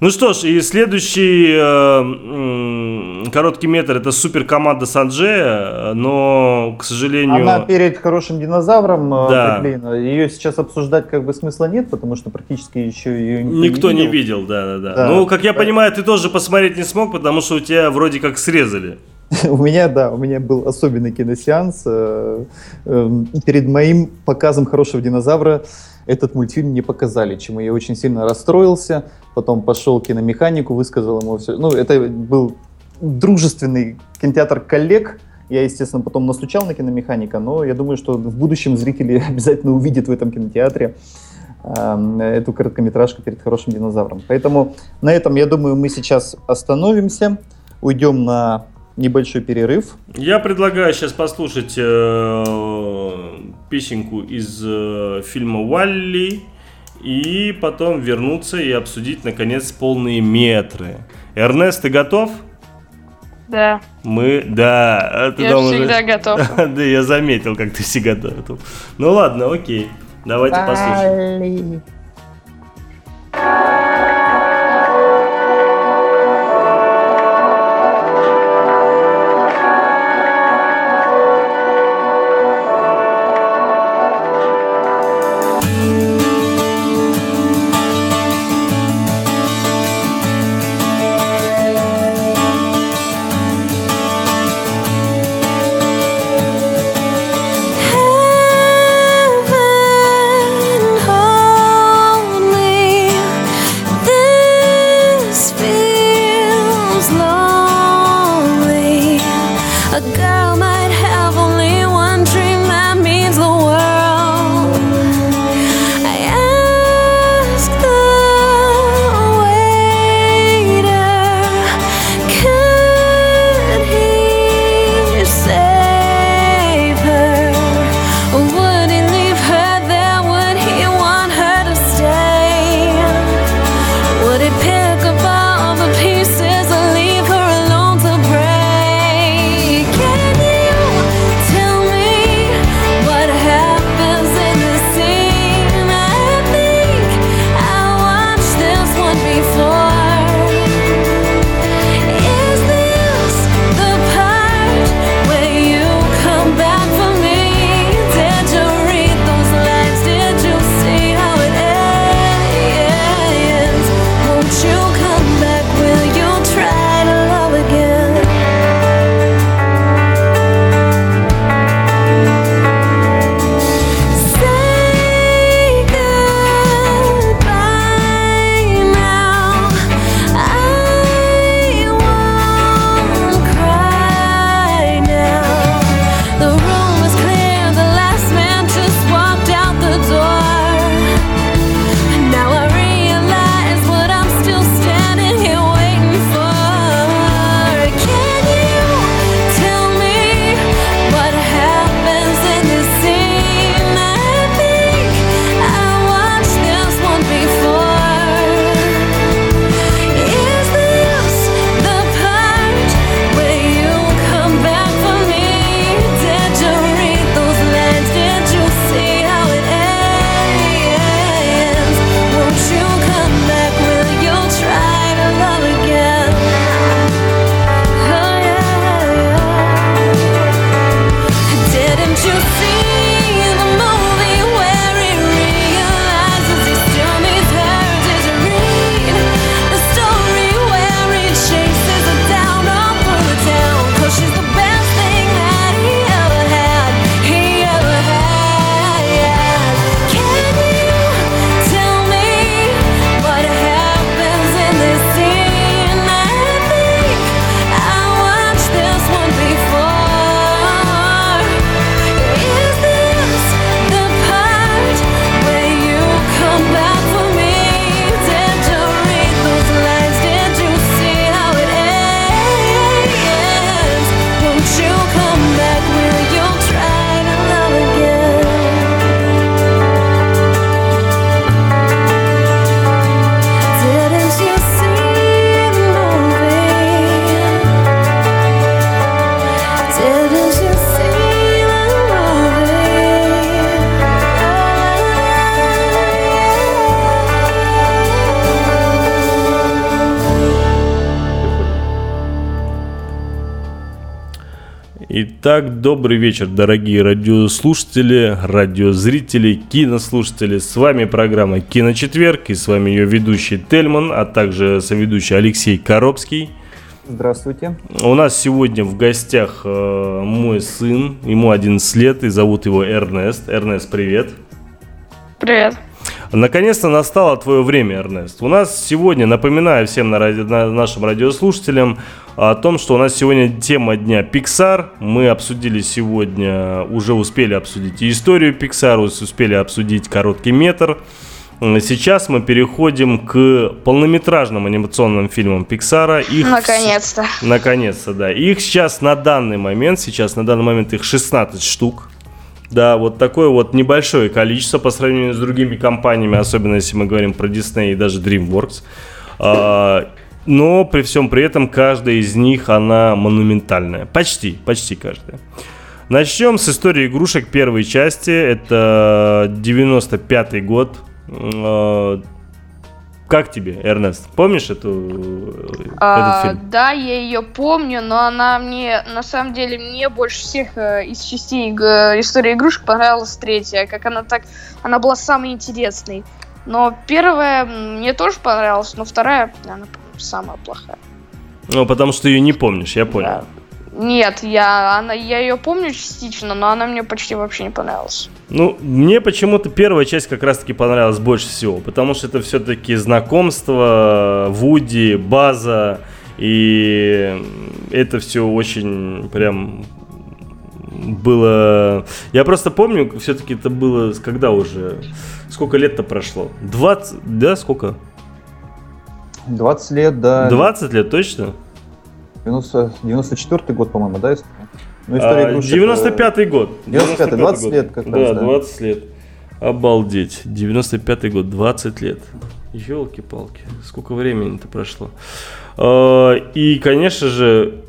Ну что ж, и следующий э, короткий метр это супер команда Санджея, но, к сожалению... Она перед хорошим динозавром э, Да. приклеена. Ее сейчас обсуждать как бы смысла нет, потому что практически еще ее Никто не видел, да, да, да. Да. Ну, как я понимаю, ты тоже посмотреть не смог, потому что у тебя вроде как срезали. У меня, да, у меня был особенный киносеанс. э, э, Перед моим показом хорошего динозавра этот мультфильм не показали, чему я очень сильно расстроился. Потом пошел киномеханику, высказал ему все. Ну, это был дружественный кинотеатр коллег. Я, естественно, потом настучал на киномеханика, но я думаю, что в будущем зрители обязательно увидят в этом кинотеатре эм, эту короткометражку перед хорошим динозавром. Поэтому на этом, я думаю, мы сейчас остановимся, уйдем на небольшой перерыв. Я предлагаю сейчас послушать э, песенку из э, фильма «Валли» и потом вернуться и обсудить, наконец, полные метры. Эрнест, ты готов? Да, Мы, да. а ты я там уже- всегда готов. Да, я заметил, как ты всегда готов. Ну ладно, окей. Давайте послушаем. Итак, добрый вечер, дорогие радиослушатели, радиозрители, кинослушатели. С вами программа «Киночетверг» и с вами ее ведущий Тельман, а также соведущий Алексей Коробский. Здравствуйте. У нас сегодня в гостях э, мой сын, ему 11 лет, и зовут его Эрнест. Эрнест, привет. Привет. Наконец-то настало твое время, Эрнест. У нас сегодня, напоминаю всем на ради... на нашим радиослушателям, о том, что у нас сегодня тема дня Pixar. Мы обсудили сегодня, уже успели обсудить и историю Pixar, успели обсудить короткий метр. Сейчас мы переходим к полнометражным анимационным фильмам Pixar. Их наконец-то. Наконец-то, да. Их сейчас на данный момент, сейчас на данный момент их 16 штук. Да, вот такое вот небольшое количество по сравнению с другими компаниями, особенно если мы говорим про Disney и даже DreamWorks. А, но при всем при этом каждая из них, она монументальная. Почти, почти каждая. Начнем с истории игрушек первой части. Это 95 год. Как тебе, Эрнест? Помнишь эту, а, этот фильм? Да, я ее помню, но она мне, на самом деле, мне больше всех э, из частей э, истории игрушек понравилась третья, как она так, она была самой интересной. Но первая мне тоже понравилась, но вторая, она самая плохая. Ну, потому что ее не помнишь, я понял. Да. Нет, я, она, я ее помню частично, но она мне почти вообще не понравилась. Ну, мне почему-то первая часть как раз-таки понравилась больше всего, потому что это все-таки знакомство, Вуди, база, и это все очень прям было... Я просто помню, все-таки это было, когда уже, сколько лет-то прошло? 20, да, сколько? 20 лет, да. 20 лет, точно? 90, 94 год, по-моему, да, ну, история игрушек, 95-й год. 95 20 год. лет как да, раз, да. 20 лет. Обалдеть. 95-й год, 20 лет. Елки-палки, сколько времени-то прошло. А, и, конечно же,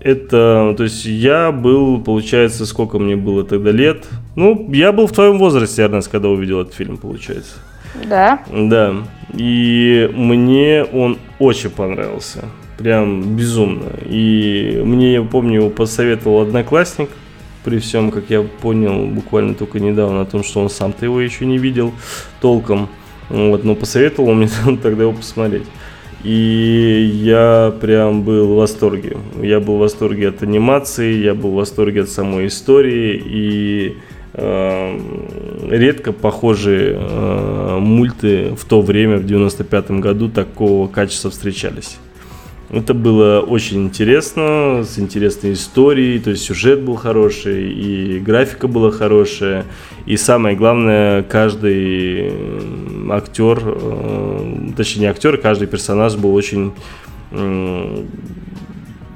это, то есть я был, получается, сколько мне было тогда лет? Ну, я был в твоем возрасте, Эрнест, когда увидел этот фильм, получается. Да. Да. И мне он очень понравился. Прям безумно. И мне, я помню, его посоветовал одноклассник, при всем, как я понял, буквально только недавно о том, что он сам-то его еще не видел толком. Вот, но посоветовал мне тогда его посмотреть. И я прям был в восторге. Я был в восторге от анимации, я был в восторге от самой истории. И э, редко похожие э, мульты в то время, в 95 году, такого качества встречались. Это было очень интересно, с интересной историей, то есть сюжет был хороший, и графика была хорошая, и самое главное, каждый актер, э, точнее не актер, каждый персонаж был очень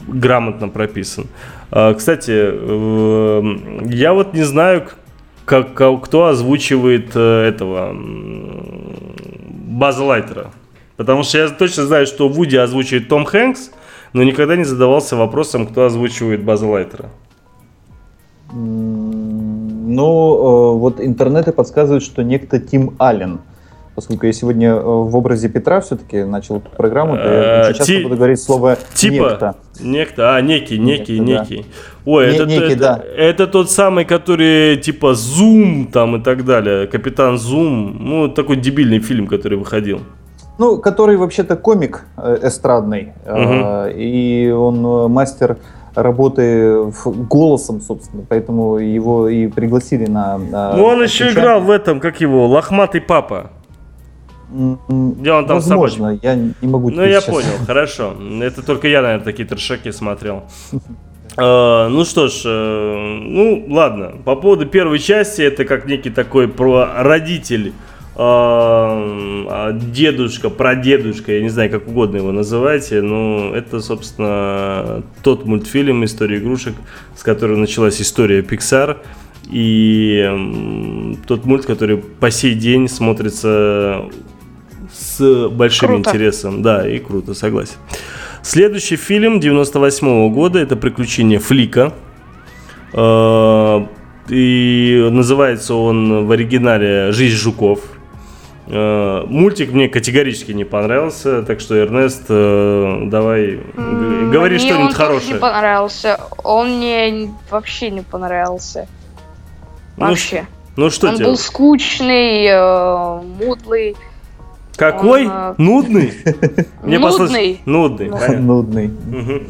грамотно прописан. А, кстати, э, я вот не знаю, как, кто озвучивает э, этого База Лайтера. Потому что я точно знаю, что Вуди озвучивает Том Хэнкс, но никогда не задавался вопросом, кто озвучивает База Лайтера. Ну, э, вот интернеты подсказывают, что некто Тим Аллен. Поскольку я сегодня э, в образе Петра все-таки начал эту программу, то я очень часто буду говорить слово типа, некто. Некто, а, некий, некий, некий. Ой, это, некий, это, да. это тот самый, который типа Зум там и так далее. Капитан Зум. Ну, такой дебильный фильм, который выходил. Ну, который вообще-то комик э, эстрадный, угу. и он э, мастер работы голосом, собственно, поэтому его и пригласили на... ну, он еще играл в этом, как его, «Лохматый папа». Где он там Возможно, я не могу Ну, я сейчас. понял, хорошо. Это только я, наверное, такие трешаки смотрел. Uh, ну что ж, ну ладно. По поводу первой части, это как некий такой про родитель а, дедушка, прадедушка, я не знаю, как угодно его называйте, но это, собственно, тот мультфильм «История игрушек», с которого началась история Pixar, и тот мульт, который по сей день смотрится с большим круто. интересом. Да, и круто, согласен. Следующий фильм 98 -го года это «Приключения Флика». А, и называется он в оригинале «Жизнь жуков». Э, мультик мне категорически не понравился, так что, Эрнест, э, давай говори мне что-нибудь хорошее. не понравился. Он мне вообще не понравился. Ну, Вообще. Ну что он был скучный, э, мудлый, Какой? он, э, Нудный? Мне послышалось- нудный. Нудный, Ну. Нудный. Мгм.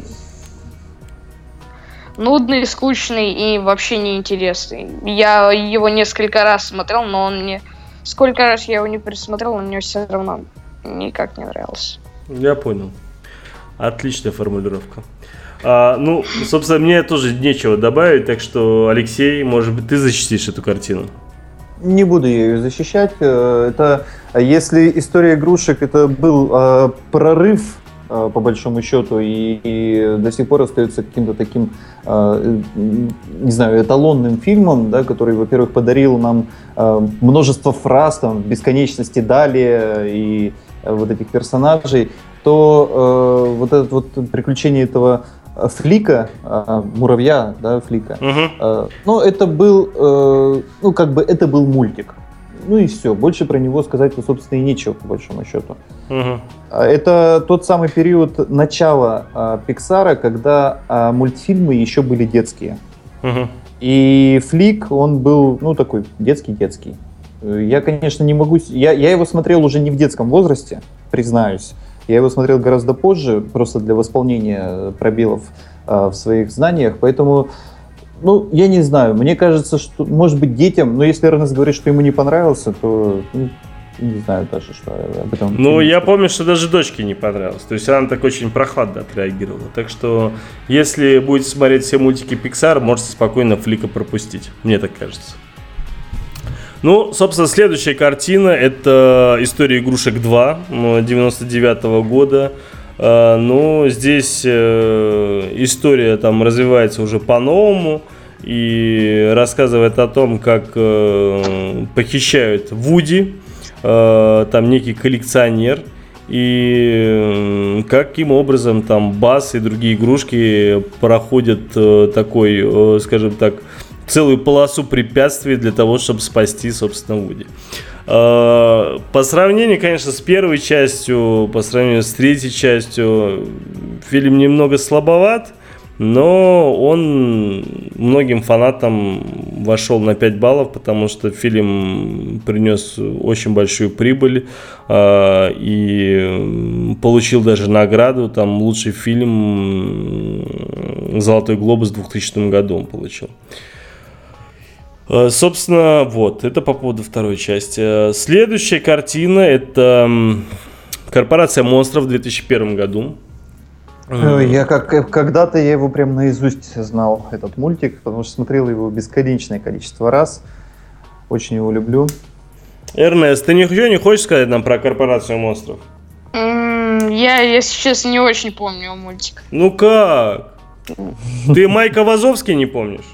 Нудный, скучный и вообще неинтересный. Я его несколько раз смотрел, но он мне... Сколько раз я его не пересмотрел, он мне все равно никак не нравился. Я понял. Отличная формулировка. А, ну, собственно, мне тоже нечего добавить, так что, Алексей, может быть, ты защитишь эту картину. Не буду я ее защищать. Э, Это, если история игрушек, это был э, прорыв, по большому счету, и, и до сих пор остается каким-то таким, э, не знаю, эталонным фильмом, да, который, во-первых, подарил нам э, множество фраз, там, бесконечности далее и э, вот этих персонажей, то э, вот это вот приключение этого э, Флика, э, муравья, да, Флика. Э, Ну, это был, э, ну, как бы это был мультик. Ну и все. Больше про него сказать-то, собственно, и нечего, по большому счету. А Это тот самый период начала а, Пиксара, когда а, мультфильмы еще были детские. Мгм. И Флик, он был, ну, такой детский-детский. Я, конечно, не могу... Я, я его смотрел уже не в детском возрасте, признаюсь. Я его смотрел гораздо позже, просто для восполнения э, пробелов э, в своих знаниях. Поэтому, ну, я не знаю. Мне кажется, что, может быть, детям... Но если Эрнест говорит, что ему не понравился, то... ну, не знаю даже, что об этом... Ну, я помню, что даже дочке не понравилось. То есть она так очень прохладно отреагировала. Так что, если будете смотреть все мультики Pixar, можете спокойно Флика пропустить. Мне так кажется. Ну, собственно, следующая картина это «История игрушек 2» 99 года. Э, Ну, здесь э, история там развивается уже по-новому и рассказывает о том, как э, похищают Вуди, там некий коллекционер, и каким образом там Бас и другие игрушки проходят такой, скажем так, целую полосу препятствий для того, чтобы спасти, собственно, Вуди. Э, По сравнению, конечно, с первой частью, по сравнению с третьей частью, фильм немного слабоват, но он многим фанатам вошел на 5 баллов, потому что фильм принес очень большую прибыль э, и получил даже награду, там лучший фильм «Золотой глобус» в 2000 году он получил. Э, Собственно, вот, это по поводу второй части. Э, Следующая картина это Корпорация монстров в 2001 году. Э, Я как э, когда-то я его прям наизусть знал этот мультик, потому что смотрел его бесконечное количество раз. Очень его люблю. Эрнест, ты ничего не хочешь сказать нам про Корпорацию монстров? Я, если честно, не очень помню мультик. Ну как? Ты Майка Вазовский не помнишь?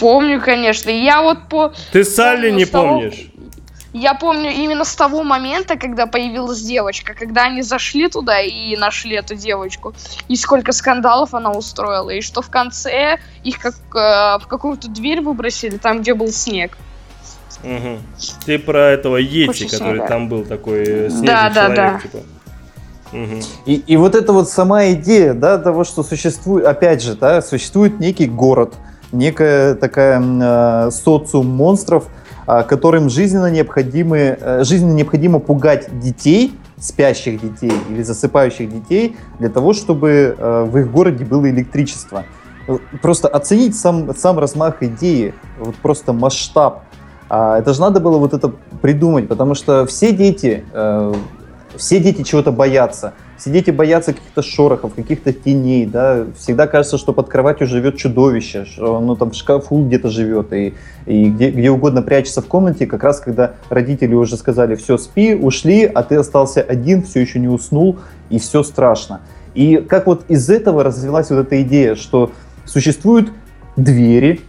Помню, конечно. Я вот по... Ты Салли Помню не того- помнишь? Я помню именно с того момента, когда появилась девочка, когда они зашли туда и нашли эту девочку, и сколько скандалов она устроила, и что в конце их как э, в какую-то дверь выбросили, там, где был снег. Мгм. Ты про этого Йети, который снега. там был такой э, снежный Да, да, человек, да. типа. Мгм. И, и вот эта вот сама идея, да, того, что существует, опять же, да, существует некий город, некая такая э, социум монстров, а, которым жизненно необходимы, э, жизненно необходимо пугать детей, спящих детей или засыпающих детей, для того, чтобы э, в их городе было электричество. Э, Просто оценить сам, сам размах идеи, вот просто масштаб. А, Это же надо было вот это придумать, потому что все дети, все дети чего-то боятся. Все дети боятся каких-то шорохов, каких-то теней, да. Всегда кажется, что под кроватью живет чудовище, что оно там в шкафу где-то живет и, и где, где угодно прячется в комнате, как раз когда родители уже сказали, все, спи, ушли, а ты остался один, все еще не уснул, и все страшно. И как вот из этого развилась вот эта идея, что существуют двери,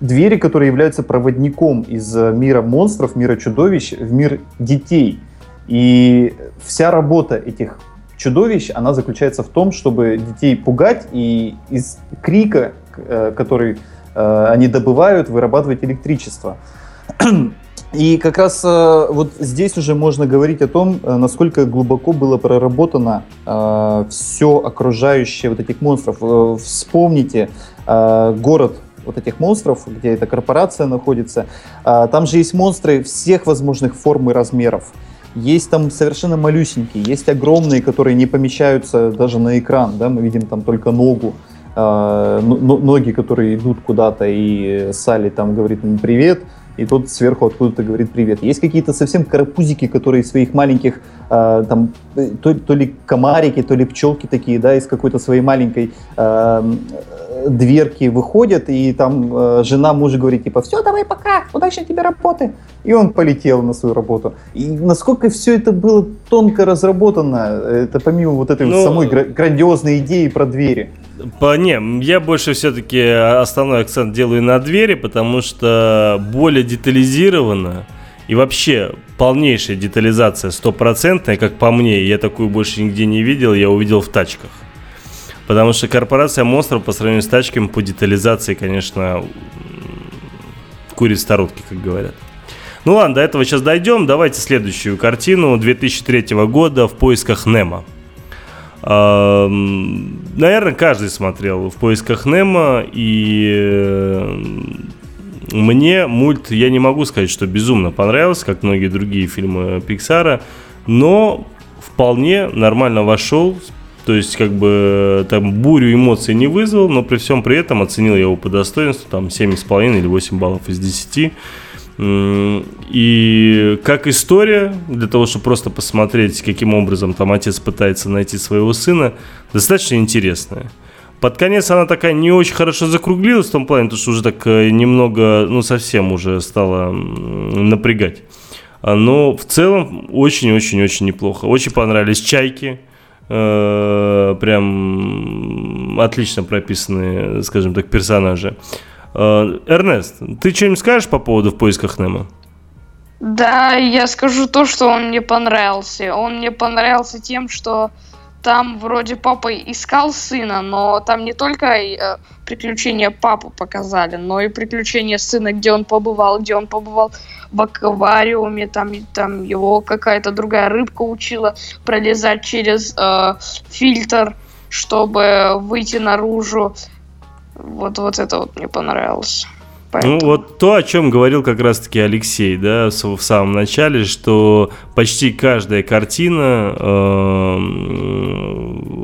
двери, которые являются проводником из э, мира монстров, мира чудовищ в мир детей. И вся работа этих чудовищ, она заключается в том, чтобы детей пугать и из крика, э, который э, они добывают, вырабатывать электричество. И как раз э, вот здесь уже можно говорить о том, насколько глубоко было проработано все окружающее вот этих монстров. Вспомните город вот этих монстров, где эта корпорация находится. Там же есть монстры всех возможных форм и размеров. Есть там совершенно малюсенькие, есть огромные, которые не помещаются даже на экран, да, мы видим там только ногу, э, ноги, которые идут куда-то, и Салли там говорит им привет, и тот сверху откуда-то говорит привет. Есть какие-то совсем карапузики, которые своих маленьких, э, там, то, то ли комарики, то ли пчелки такие, да, из какой-то своей маленькой э, дверки выходят, и там э, жена мужа говорит, типа, все, давай пока, удачной тебе работы. И он полетел на свою работу. И насколько все это было тонко разработано, это помимо вот этой ну, вот самой гра- грандиозной идеи про двери. По, не, я больше все-таки основной акцент делаю на двери, потому что более детализировано и вообще полнейшая детализация стопроцентная, как по мне, я такую больше нигде не видел, я увидел в тачках. Потому что корпорация монстров по сравнению с тачками по детализации, конечно, курит старутки, как говорят. Ну ладно, до этого сейчас дойдем. Давайте следующую картину 2003 года «В поисках Немо». Наверное, каждый смотрел в поисках Немо, и э, мне мульт, я не могу сказать, что безумно понравился, как многие другие фильмы Пиксара, но вполне нормально вошел, то есть как бы там бурю эмоций не вызвал, но при всем при этом оценил я его по достоинству, там 7,5 или 8 баллов из 10. И как история, для того, чтобы просто посмотреть, каким образом там отец пытается найти своего сына, достаточно интересная. Под конец она такая не очень хорошо закруглилась в том плане, потому что уже так э, немного, ну совсем уже стала напрягать. А, но в целом очень-очень-очень неплохо. Очень понравились чайки. Э, прям отлично прописанные, скажем так, персонажи. Э, Эрнест, ты что-нибудь скажешь по поводу «В поисках Немо»? Да, я скажу то, что он мне понравился. Он мне понравился тем, что там вроде папа искал сына, но там не только э, приключения папы показали, но и приключения сына, где он побывал, где он побывал в аквариуме, там, там его какая-то другая рыбка учила пролезать через э, фильтр, чтобы выйти наружу. Вот, вот это вот мне понравилось. Поэтому... Ну, вот то, о чем говорил как раз-таки Алексей, да, в самом начале, что почти каждая картина, э,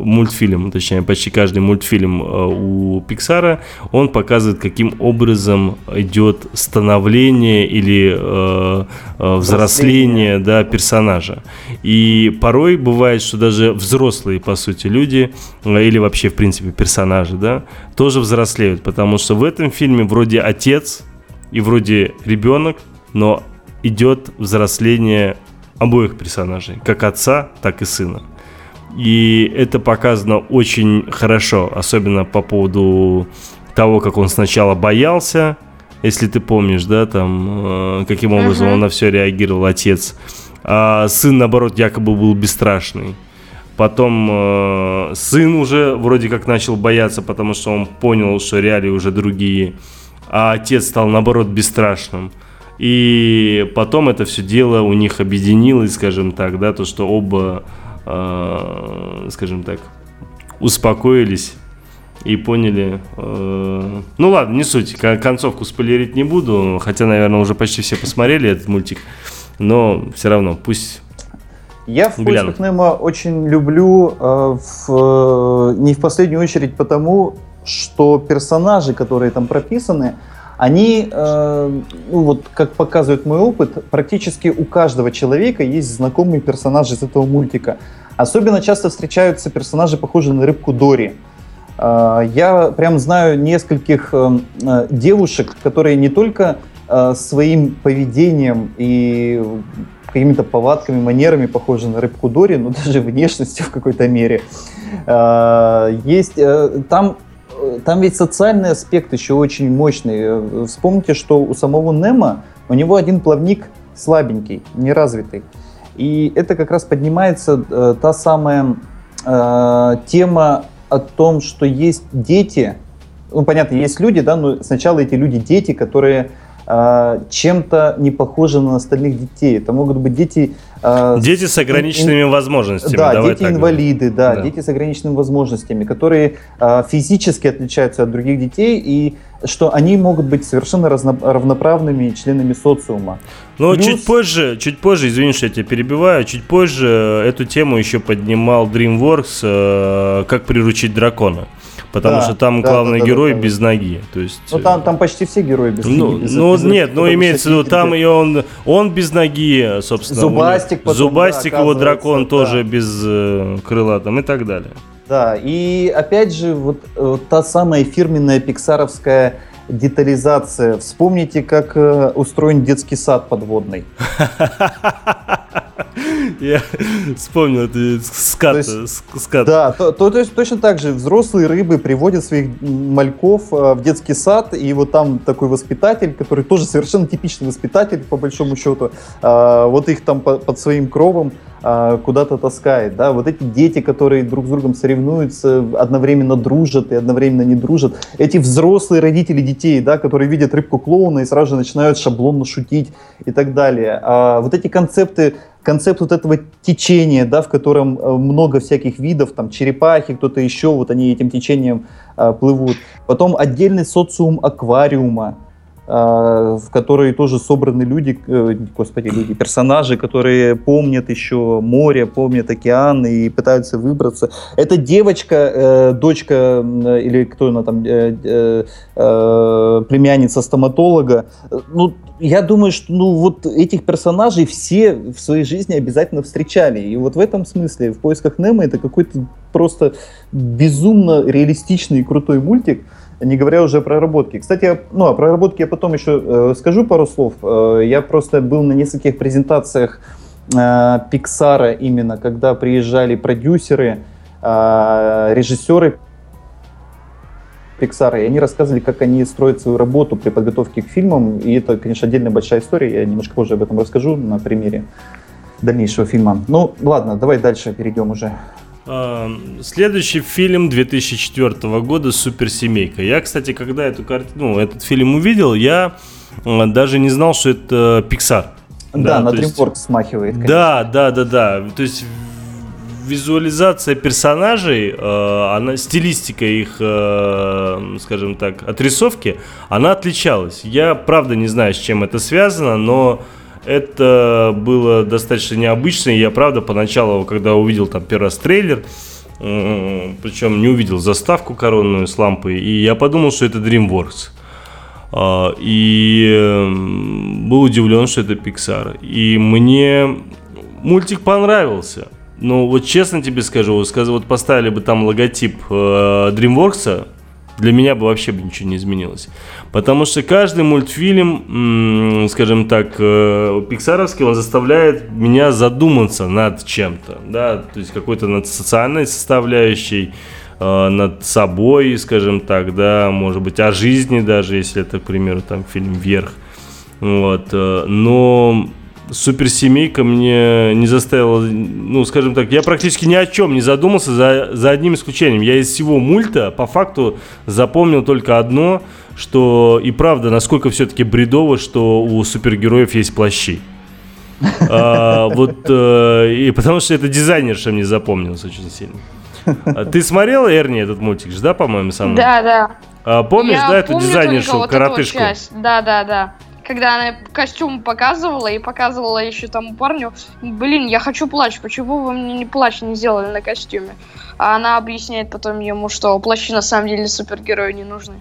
мультфильм, точнее, почти каждый мультфильм э, у Пиксара, он показывает, каким образом идет становление или э, э, взросление, да, персонажа. И порой бывает, что даже взрослые, по сути, люди, э, или вообще, в принципе, персонажи, да, тоже взрослеют, потому что в этом фильме вроде отец и вроде ребенок, но идет взросление обоих персонажей, как отца, так и сына. И это показано очень хорошо, особенно по поводу того, как он сначала боялся, если ты помнишь, да, там, э, каким образом uh-huh. он на все реагировал, отец. А сын, наоборот, якобы был бесстрашный. Потом э, сын уже вроде как начал бояться, потому что он понял, что реалии уже другие. А отец стал, наоборот, бесстрашным. И потом это все дело у них объединилось, скажем так, да, то, что оба, э, скажем так, успокоились и поняли. Э, ну ладно, не суть, концовку спойлерить не буду, хотя, наверное, уже почти все посмотрели этот мультик, но все равно пусть я в поисках Немо очень люблю, э, в, не в последнюю очередь потому, что персонажи, которые там прописаны, они, э, ну вот как показывает мой опыт, практически у каждого человека есть знакомые персонажи из этого мультика. Особенно часто встречаются персонажи, похожие на рыбку Дори. Э, я прям знаю нескольких э, э девушек, которые не только э, своим поведением и какими-то повадками, манерами похожи на рыбку Дори, но даже внешностью в какой-то мере. А, есть э, там там ведь социальный аспект еще очень мощный. Вспомните, что у самого Немо у него один плавник слабенький, неразвитый. И это как раз поднимается э, та самая э, тема о том, что есть дети, ну понятно, есть люди, да, но сначала эти люди дети, которые э, чем-то не похожи на остальных детей. Это могут быть дети... Э, дети с ограниченными ин, возможностями. Да, дети-инвалиды, да, да, дети с ограниченными возможностями, которые э, физически отличаются от других детей и что они могут быть совершенно разно, равноправными членами социума. Но Плюс... чуть позже, чуть позже, извини, что я тебя перебиваю, чуть позже эту тему еще поднимал DreamWorks, э, как приручить дракона. Потому да, что там да, главный да, герой да, да, без ноги. То есть, ну там, там почти все герои без ну, ноги. Без, ну без, нет, без, ну имеется в виду, там и он, он без ноги, собственно. Зубастик, потом, Зубастик да, его дракон да. тоже без э, крыла там и так далее. Да, и опять же, вот, вот та самая фирменная пиксаровская детализация. Вспомните, как э, устроен детский сад подводный. Я вспомнил это скат. Есть, скат. Да, то, то, то есть точно так же взрослые рыбы приводят своих мальков э, в детский сад, и вот там такой воспитатель, который тоже совершенно типичный воспитатель, по большому счету, э, вот их там по, под своим кровом куда-то таскает, да, вот эти дети, которые друг с другом соревнуются, одновременно дружат и одновременно не дружат, эти взрослые родители детей, да, которые видят рыбку клоуна и сразу же начинают шаблонно шутить и так далее. А вот эти концепты концепт вот этого течения, да, в котором э, много всяких видов, там черепахи, кто-то еще, вот они этим течением э, плывут. Потом отдельный социум аквариума, а, в которой тоже собраны люди, э, господи, люди, персонажи, которые помнят еще море, помнят океан и пытаются выбраться. Эта девочка, э, дочка или кто она там, э, племянница стоматолога, ну, я думаю, что ну, вот этих персонажей все в своей жизни обязательно встречали. И вот в этом смысле «В поисках Немо» это какой-то просто безумно реалистичный и крутой мультик, не говоря уже о проработке. Кстати, ну, о проработке я потом еще э, скажу пару слов. Э, я просто был на нескольких презентациях э, Pixar именно, когда приезжали продюсеры, э, режиссеры Pixar, и они рассказывали, как они строят свою работу при подготовке к фильмам, и это, конечно, отдельная большая история, я немножко позже об этом расскажу на примере дальнейшего фильма. Ну, ладно, давай дальше перейдем уже. Следующий фильм 2004 года «Суперсемейка». Я, кстати, когда эту картину, ну, этот фильм увидел, я даже не знал, что это Pixar. Да, да на DreamWorks есть... смахивает. Конечно. Да, да, да, да. То есть визуализация персонажей, э, она, стилистика их, э, скажем так, отрисовки, она отличалась. Я правда не знаю, с чем это связано, но это было достаточно необычно. Я, правда, поначалу, когда увидел там первый раз трейлер, причем не увидел заставку коронную с лампой, и я подумал, что это DreamWorks. А, и был удивлен, что это Pixar. И мне мультик понравился. Ну, вот честно тебе скажу, вот поставили бы там логотип э, DreamWorks, для меня бы вообще бы ничего не изменилось. Потому что каждый мультфильм, скажем так, э, пиксаровский, он заставляет меня задуматься над чем-то, да, то есть какой-то над социальной составляющей, э, над собой, скажем так, да, может быть, о жизни даже, если это, к примеру, там фильм «Вверх». Вот, э, но суперсемейка мне не заставила, ну, скажем так, я практически ни о чем не задумался за, за одним исключением. Я из всего мульта по факту запомнил только одно, что и правда, насколько все-таки бредово, что у супергероев есть плащи. А, вот, э, и потому что это дизайнерша мне запомнилось очень сильно. А ты смотрела, Эрни, этот мультик да, по-моему, сам? Да, да. А, помнишь, я да, эту дизайнершу, вот коротышку? Да, да, да когда она костюм показывала и показывала еще тому парню, блин, я хочу плащ, почему вы мне не плащ не сделали на костюме? А она объясняет потом ему, что плащи на самом деле супергерою не нужны.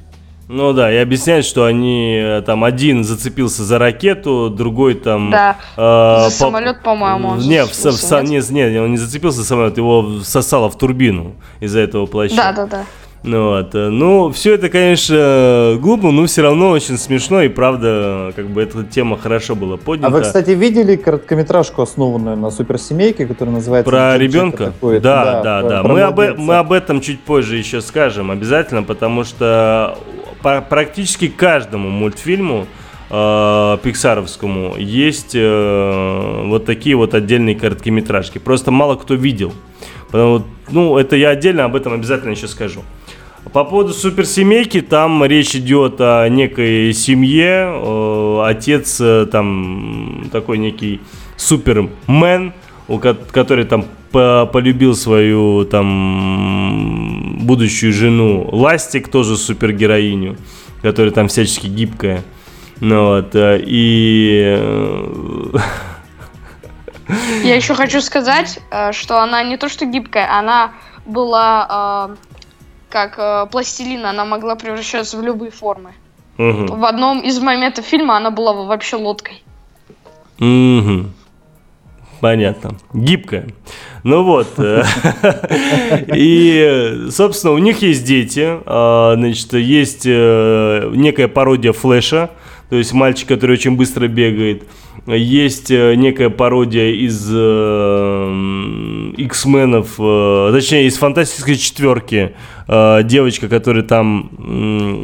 Ну да, и объясняет, что они э, там один зацепился за ракету, другой там. Да. Э, за самолет, по-моему. Не, в, в, нет, нет, он не зацепился за самолет, его сосало в турбину из-за этого плаща. Да, да, да. Ну, вот. Э, ну, все это, конечно, глупо, но все равно очень смешно, и правда, как бы эта тема хорошо была поднята. А вы, кстати, видели короткометражку, основанную на суперсемейке, которая называется... Про ребенка? Да, да, да. Да. Про мы, об, э, мы об этом чуть позже еще скажем обязательно, потому что по практически каждому мультфильму э, пиксаровскому есть э, вот такие вот отдельные короткометражки. Просто мало кто видел. Потому, ну, это я отдельно об этом обязательно еще скажу. По поводу суперсемейки, там речь идет о некой семье. Э, отец э, там такой некий супермен, который там полюбил свою там будущую жену Ластик, тоже супергероиню, которая там всячески гибкая. Ну вот, э, и... Я еще хочу сказать, что она не то что гибкая, она была как э, пластилин, она могла превращаться в любые формы. Угу. В одном из моментов фильма она была вообще лодкой. Угу. Понятно. Гибкая. Ну вот. И, собственно, у них есть дети. А, значит, есть э, некая пародия Флэша. То есть мальчик, который очень быстро бегает. Есть э, некая пародия из э, X-менов, э, точнее, из фантастической четверки. Э, девочка, которая там э,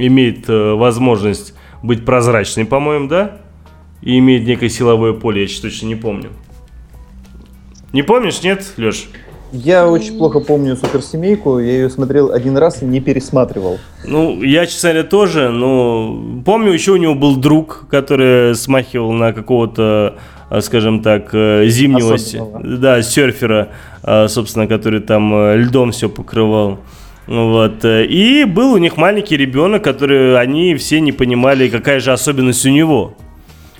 имеет э, возможность быть прозрачной, по-моему, да? И имеет некое силовое поле, я сейчас точно не помню. Не помнишь, нет, Леш? Я очень плохо помню суперсемейку, я ее смотрел один раз и не пересматривал. Ну, я, честно говоря, тоже, но помню, еще у него был друг, который смахивал на какого-то, а, скажем так, э, зимнего, Особенного. да, серфера, а, собственно, который там э, льдом все покрывал. Вот. Э, и был у них маленький ребенок, который они все не понимали, какая же особенность у него.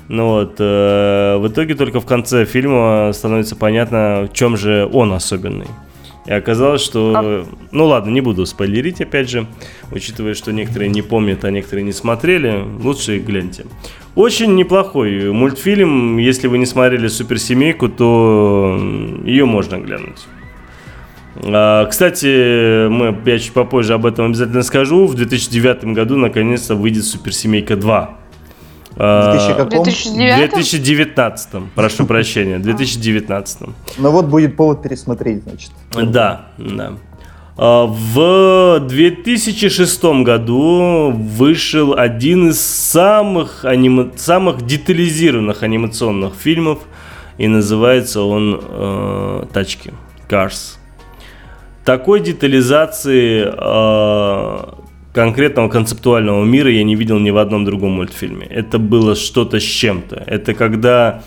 Ну вот, э, в итоге только в конце фильма становится понятно, в чем же он особенный. И оказалось, что... А... Ну ладно, не буду спойлерить, опять же, учитывая, что некоторые не помнят, а некоторые не смотрели, лучше гляньте. Очень неплохой мультфильм, если вы не смотрели «Суперсемейку», то ее можно глянуть. А, кстати, мы, я чуть попозже об этом обязательно скажу. В 2009 году наконец-то выйдет «Суперсемейка 2». В 2009? 2019, прошу прощения, 2019. Ну вот будет повод пересмотреть, значит. Да, да. А, в 2006 году вышел один из самых, анима... самых детализированных анимационных фильмов, и называется он э, «Тачки», «Cars». Такой детализации э, конкретного концептуального мира я не видел ни в одном другом мультфильме. Это было что-то с чем-то. Это когда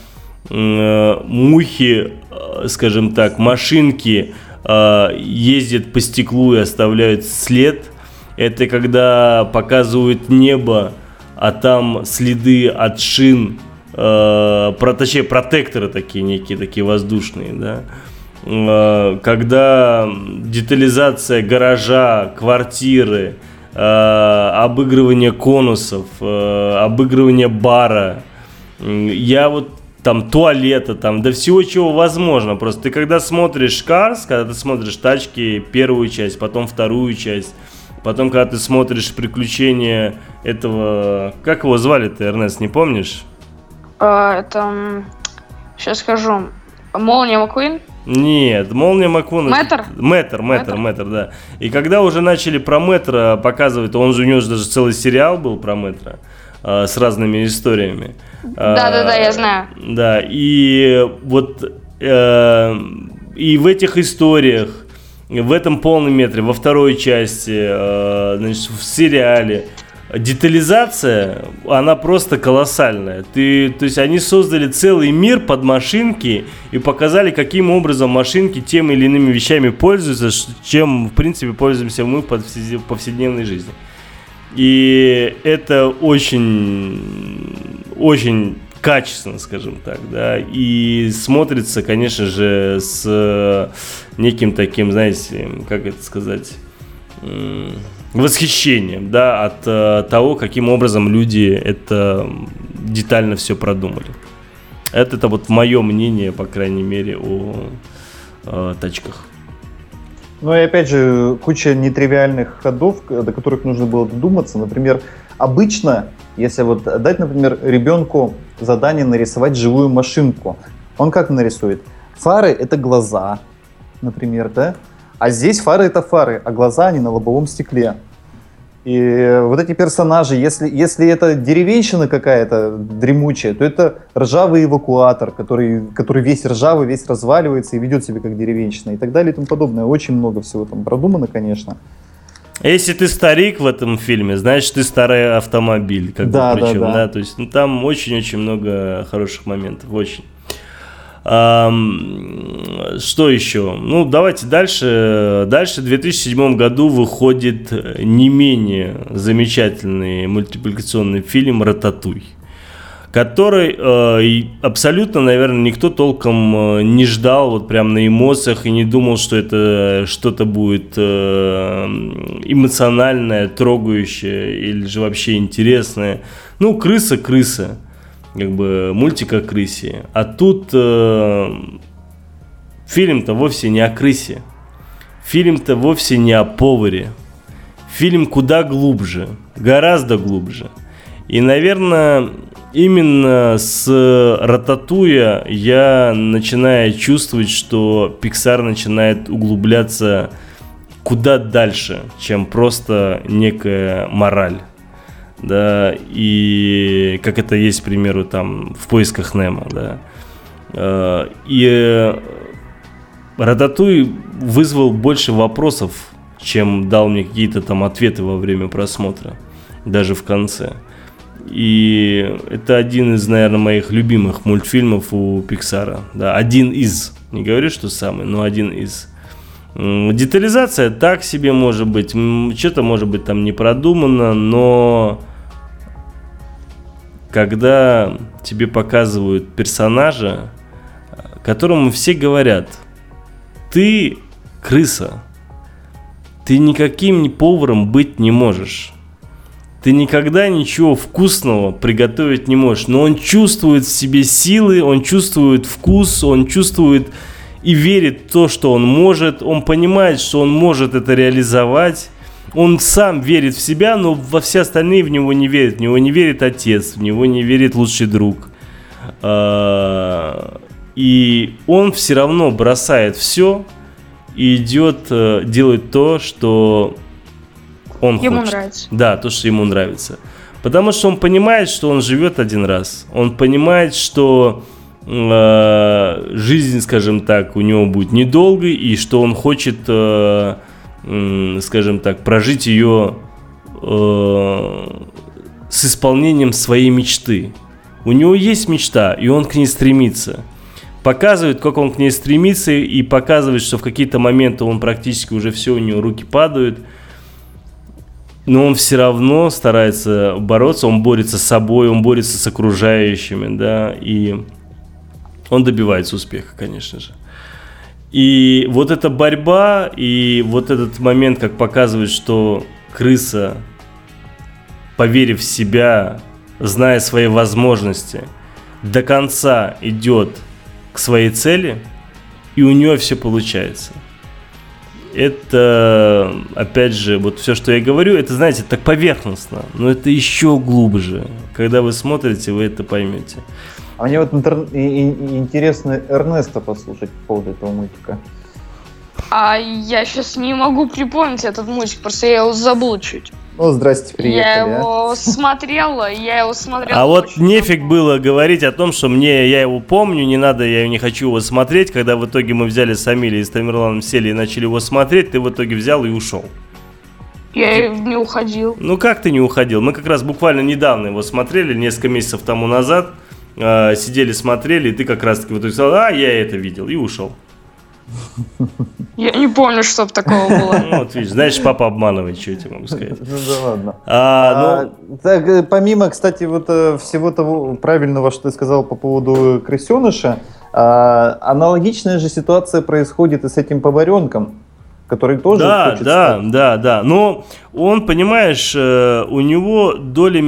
э, мухи, э, скажем так, машинки э, ездят по стеклу и оставляют след. Это когда показывают небо, а там следы от шин, э, про, точнее, протекторы такие некие, такие воздушные, да э, когда детализация гаража, квартиры, э, обыгрывание конусов, э, обыгрывание бара. Я вот там туалета, там, да всего чего возможно. Просто ты когда смотришь Cars, когда ты смотришь тачки, первую часть, потом вторую часть, потом когда ты смотришь приключения этого, как его звали-то, Эрнест, не помнишь? А, это, сейчас скажу, Молния Маккуин? Нет, Молния Маккуин... Мэтр? Мэтр, Мэтр, Мэтр, да. И когда уже начали про Мэтра показывать, он же у него же даже целый сериал был про Мэтра э, с разными историями. Да-да-да, я знаю. Да, и вот э, и в этих историях, в этом полном метре, во второй части, э, значит, в сериале, детализация, она просто колоссальная. Ты, то есть они создали целый мир под машинки и показали, каким образом машинки тем или иными вещами пользуются, чем, в принципе, пользуемся мы в повседневной жизни. И это очень, очень качественно, скажем так, да, и смотрится, конечно же, с неким таким, знаете, как это сказать, восхищением, да, от э, того, каким образом люди это детально все продумали. Это, это вот мое мнение, по крайней мере, о э, тачках. Ну и опять же, куча нетривиальных ходов, до которых нужно было додуматься. Например, обычно, если вот дать, например, ребенку задание нарисовать живую машинку, он как нарисует? Фары — это глаза, например, да? А здесь фары это фары, а глаза они на лобовом стекле. И вот эти персонажи, если, если это деревенщина какая-то дремучая, то это ржавый эвакуатор, который, который весь ржавый, весь разваливается и ведет себя как деревенщина и так далее и тому подобное. Очень много всего там продумано, конечно. Если ты старик в этом фильме, значит ты старый автомобиль, как Да, бы да, причем, да. да, то есть ну, там очень-очень много хороших моментов, очень. Что еще? Ну, давайте дальше. Дальше в 2007 году выходит не менее замечательный мультипликационный фильм «Рататуй», который э, абсолютно, наверное, никто толком э, не ждал, вот прям на эмоциях, и не думал, что это что-то будет э, эмоциональное, трогающее или же вообще интересное. Ну, крыса, крыса как бы мультик о крысе. А тут э, фильм-то вовсе не о крысе. Фильм-то вовсе не о поваре. Фильм куда глубже, гораздо глубже. И, наверное, именно с Рататуя я начинаю чувствовать, что Pixar начинает углубляться куда дальше, чем просто некая мораль да, и как это есть, к примеру, там, в поисках Немо, да. Э, И э, Рататуй вызвал больше вопросов, чем дал мне какие-то там ответы во время просмотра, даже в конце. И это один из, наверное, моих любимых мультфильмов у Пиксара. Да, один из. Не говорю, что самый, но один из. Детализация так себе может быть. Что-то может быть там не продумано, но когда тебе показывают персонажа, которому все говорят, ты крыса, ты никаким поваром быть не можешь. Ты никогда ничего вкусного приготовить не можешь. Но он чувствует в себе силы, он чувствует вкус, он чувствует и верит в то, что он может. Он понимает, что он может это реализовать. Он сам верит в себя, но во все остальные в него не верят. В него не верит отец, в него не верит лучший друг. А, И он все равно бросает все и идет, э, делает то, что он Ему хочет. нравится. Да, то, что ему нравится. Потому что он понимает, что он живет один раз. Он понимает, что э, жизнь, скажем так, у него будет недолгой, и что он хочет, э, скажем так, прожить ее э, с исполнением своей мечты. У него есть мечта, и он к ней стремится. Показывает, как он к ней стремится, и показывает, что в какие-то моменты он практически уже все, у него руки падают – но он все равно старается бороться, он борется с собой, он борется с окружающими, да, и он добивается успеха, конечно же. И вот эта борьба, и вот этот момент, как показывает, что крыса, поверив в себя, зная свои возможности, до конца идет к своей цели, и у нее все получается это, опять же, вот все, что я говорю, это, знаете, так поверхностно, но это еще глубже. Когда вы смотрите, вы это поймете. А мне вот интер- и- и- интересно Эрнеста послушать по поводу этого мультика. А я сейчас не могу припомнить этот мультик, просто я его забыл чуть. Ну, здрасте, приехали. я а. его смотрела, я его смотрела. А вот нефиг давно. было говорить о том, что мне я его помню, не надо, я не хочу его смотреть. Когда в итоге мы взяли с Амилией и с Тамерланом сели и начали его смотреть, ты в итоге взял и ушел. Я не уходил. Ну как ты не уходил? Мы как раз буквально недавно его смотрели, несколько месяцев тому назад. Э, сидели, смотрели, и ты как раз таки в итоге сказал, а, я это видел, и ушел. Я не помню, чтоб такого было. Ну, вот видишь, знаешь, папа обманывает, что я тебе могу сказать. Ну да ладно. А, ну, А, так, э, помимо, кстати, вот э, всего того правильного, что ты сказал по поводу крысеныша, а, аналогичная же ситуация происходит и с этим поваренком, который тоже да, хочет да, стать. да, да. Но он, понимаешь, э, у него доля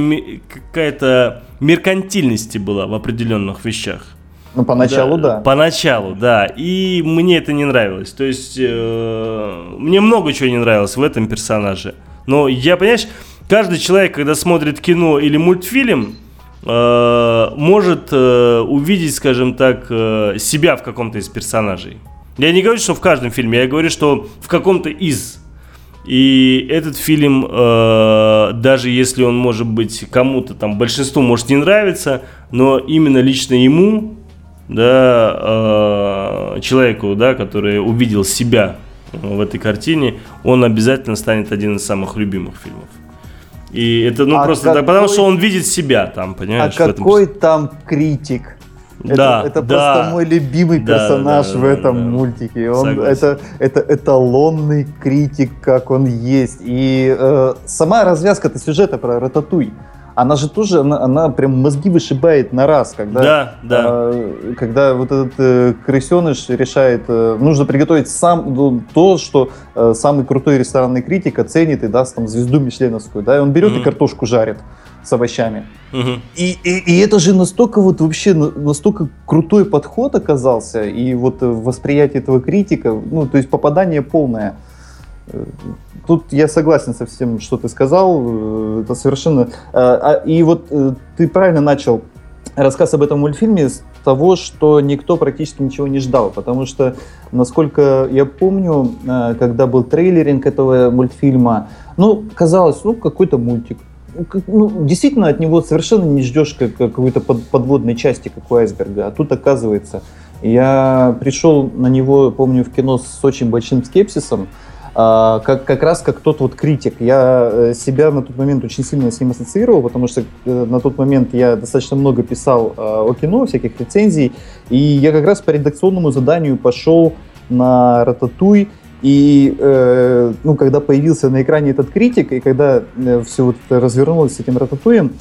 какая-то меркантильности была в определенных вещах. Ну, поначалу да. Поначалу, да. И мне это не нравилось. То есть, э, мне много чего не нравилось в этом персонаже. Но я, понимаешь, каждый человек, когда смотрит кино или мультфильм, э, может э, увидеть, скажем так, э, себя в каком-то из персонажей. Я не говорю, что в каждом фильме, я говорю, что в каком-то из. И этот фильм, э, даже если он может быть кому-то там, большинству может не нравиться, но именно лично ему, да, э, человеку, да, который увидел себя в этой картине, он обязательно станет один из самых любимых фильмов. И это ну А просто какой- так, потому что он видит себя там, А понимаешь? этом какой там критик? Это, Да, это да. просто мой любимый Да, персонаж да, в да, этом да. мультике. Он, Согласен. это, это эталонный критик, как он есть. И э, сама развязка-то сюжета про Рататуй, она же тоже, она, она прям мозги вышибает на раз, когда, Да, да. э, когда вот этот э, крысеныш решает, э, нужно приготовить сам ну, то, что э, самый крутой ресторанный критик оценит и даст там звезду мишленовскую, да, и он берет Мгм. и картошку жарит с овощами. Мгм. И, и, и это же настолько вот вообще на- настолько крутой подход оказался, и вот э, восприятие этого критика, ну, то есть попадание полное. Э, Тут я согласен со всем, что ты сказал. э, Это совершенно... а- И вот ты правильно начал рассказ об этом мультфильме с того, что никто практически ничего не ждал, потому что, насколько я помню, когда был трейлеринг этого мультфильма, ну, казалось, ну, какой-то мультик. Ну, действительно, от него совершенно не ждешь как, как какой-то под- подводной части, как у айсберга. А тут, оказывается, я пришел на него, помню, в кино с очень большим скепсисом, а, как, как раз как тот вот критик. Я э, себя на тот момент очень сильно с ним ассоциировал, потому что э, на тот момент я достаточно много писал э, о кино, всяких рецензий, и я как раз по редакционному заданию пошел на Рататуй, и э, ну, когда появился на экране этот критик, и когда все вот это развернулось с этим Рататуем,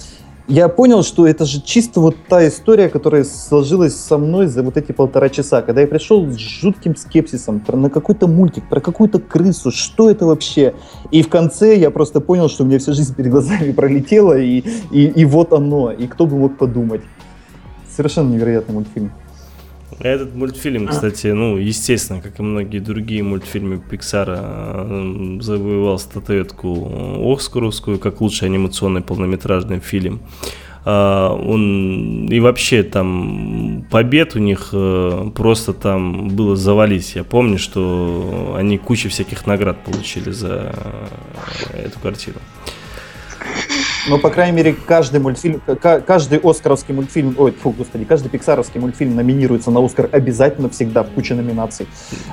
я понял, что это же чисто вот та история, которая сложилась со мной за вот эти полтора часа, когда я пришел с жутким скепсисом про, на какой-то мультик, про какую-то крысу, что это вообще? И в конце я просто понял, что у меня вся жизнь перед глазами пролетела, и, и, и вот оно, и кто бы мог подумать. Совершенно невероятный мультфильм. Этот мультфильм, кстати, ну, естественно, как и многие другие мультфильмы Пиксара, э, завоевал статуэтку Оскаровскую как лучший анимационный полнометражный фильм. А, Он и вообще там побед у них э, просто там было завались. Я помню, что они кучу всяких наград получили за э, эту картину. Но, по крайней мере, каждый мультфильм, ка- каждый оскаровский мультфильм, ой, фу, господи, каждый пиксаровский мультфильм номинируется на Оскар обязательно всегда в куче номинаций.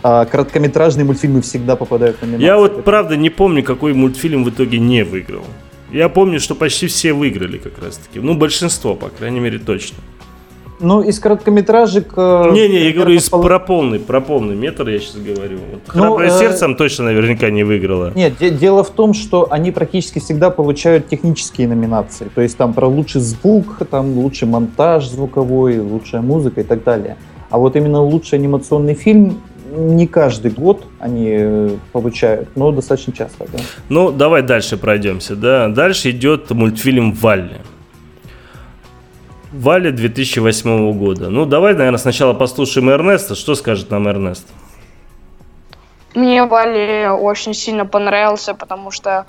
А короткометражные мультфильмы всегда попадают в номинации. Я вот правда не помню, какой мультфильм в итоге не выиграл. Я помню, что почти все выиграли как раз таки. Ну, большинство, по крайней мере, точно. Ну, из короткометражек... э, Не-не, я говорю, из пол- про полный, про полный метр я сейчас говорю. Вот Ну, Храброе э, сердцем точно наверняка не выиграла. Нет, де- дело в том, что они практически всегда получают технические номинации. То есть там про лучший звук, там лучший монтаж звуковой, лучшая музыка и так далее. А вот именно лучший анимационный фильм не каждый год они э, получают, но достаточно часто, да. Ну, давай дальше пройдемся, да. Дальше идет мультфильм «Валли». «Валли» 2008 года. Ну, давай, наверное, сначала послушаем Эрнеста. Что скажет нам Эрнест? Мне Вали очень сильно понравился, потому что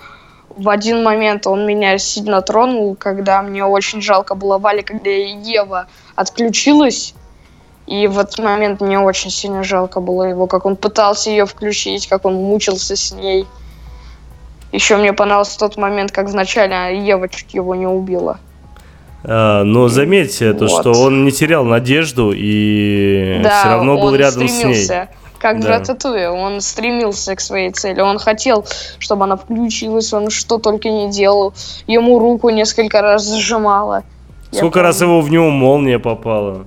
в один момент он меня сильно тронул, когда мне очень жалко было Вали, когда Ева отключилась. И в этот момент мне очень сильно жалко было его, как он пытался ее включить, как он мучился с ней. Еще мне понравился тот момент, как вначале Ева чуть его не убила. А, но заметьте, то, Вот. что он не терял надежду и да, все равно был рядом с ней. стремился, Как Да. Он стремился к своей цели. Он хотел, чтобы она включилась, он что только не делал. Ему руку несколько раз сжимала. Я Сколько раз помню. его в него молния попала?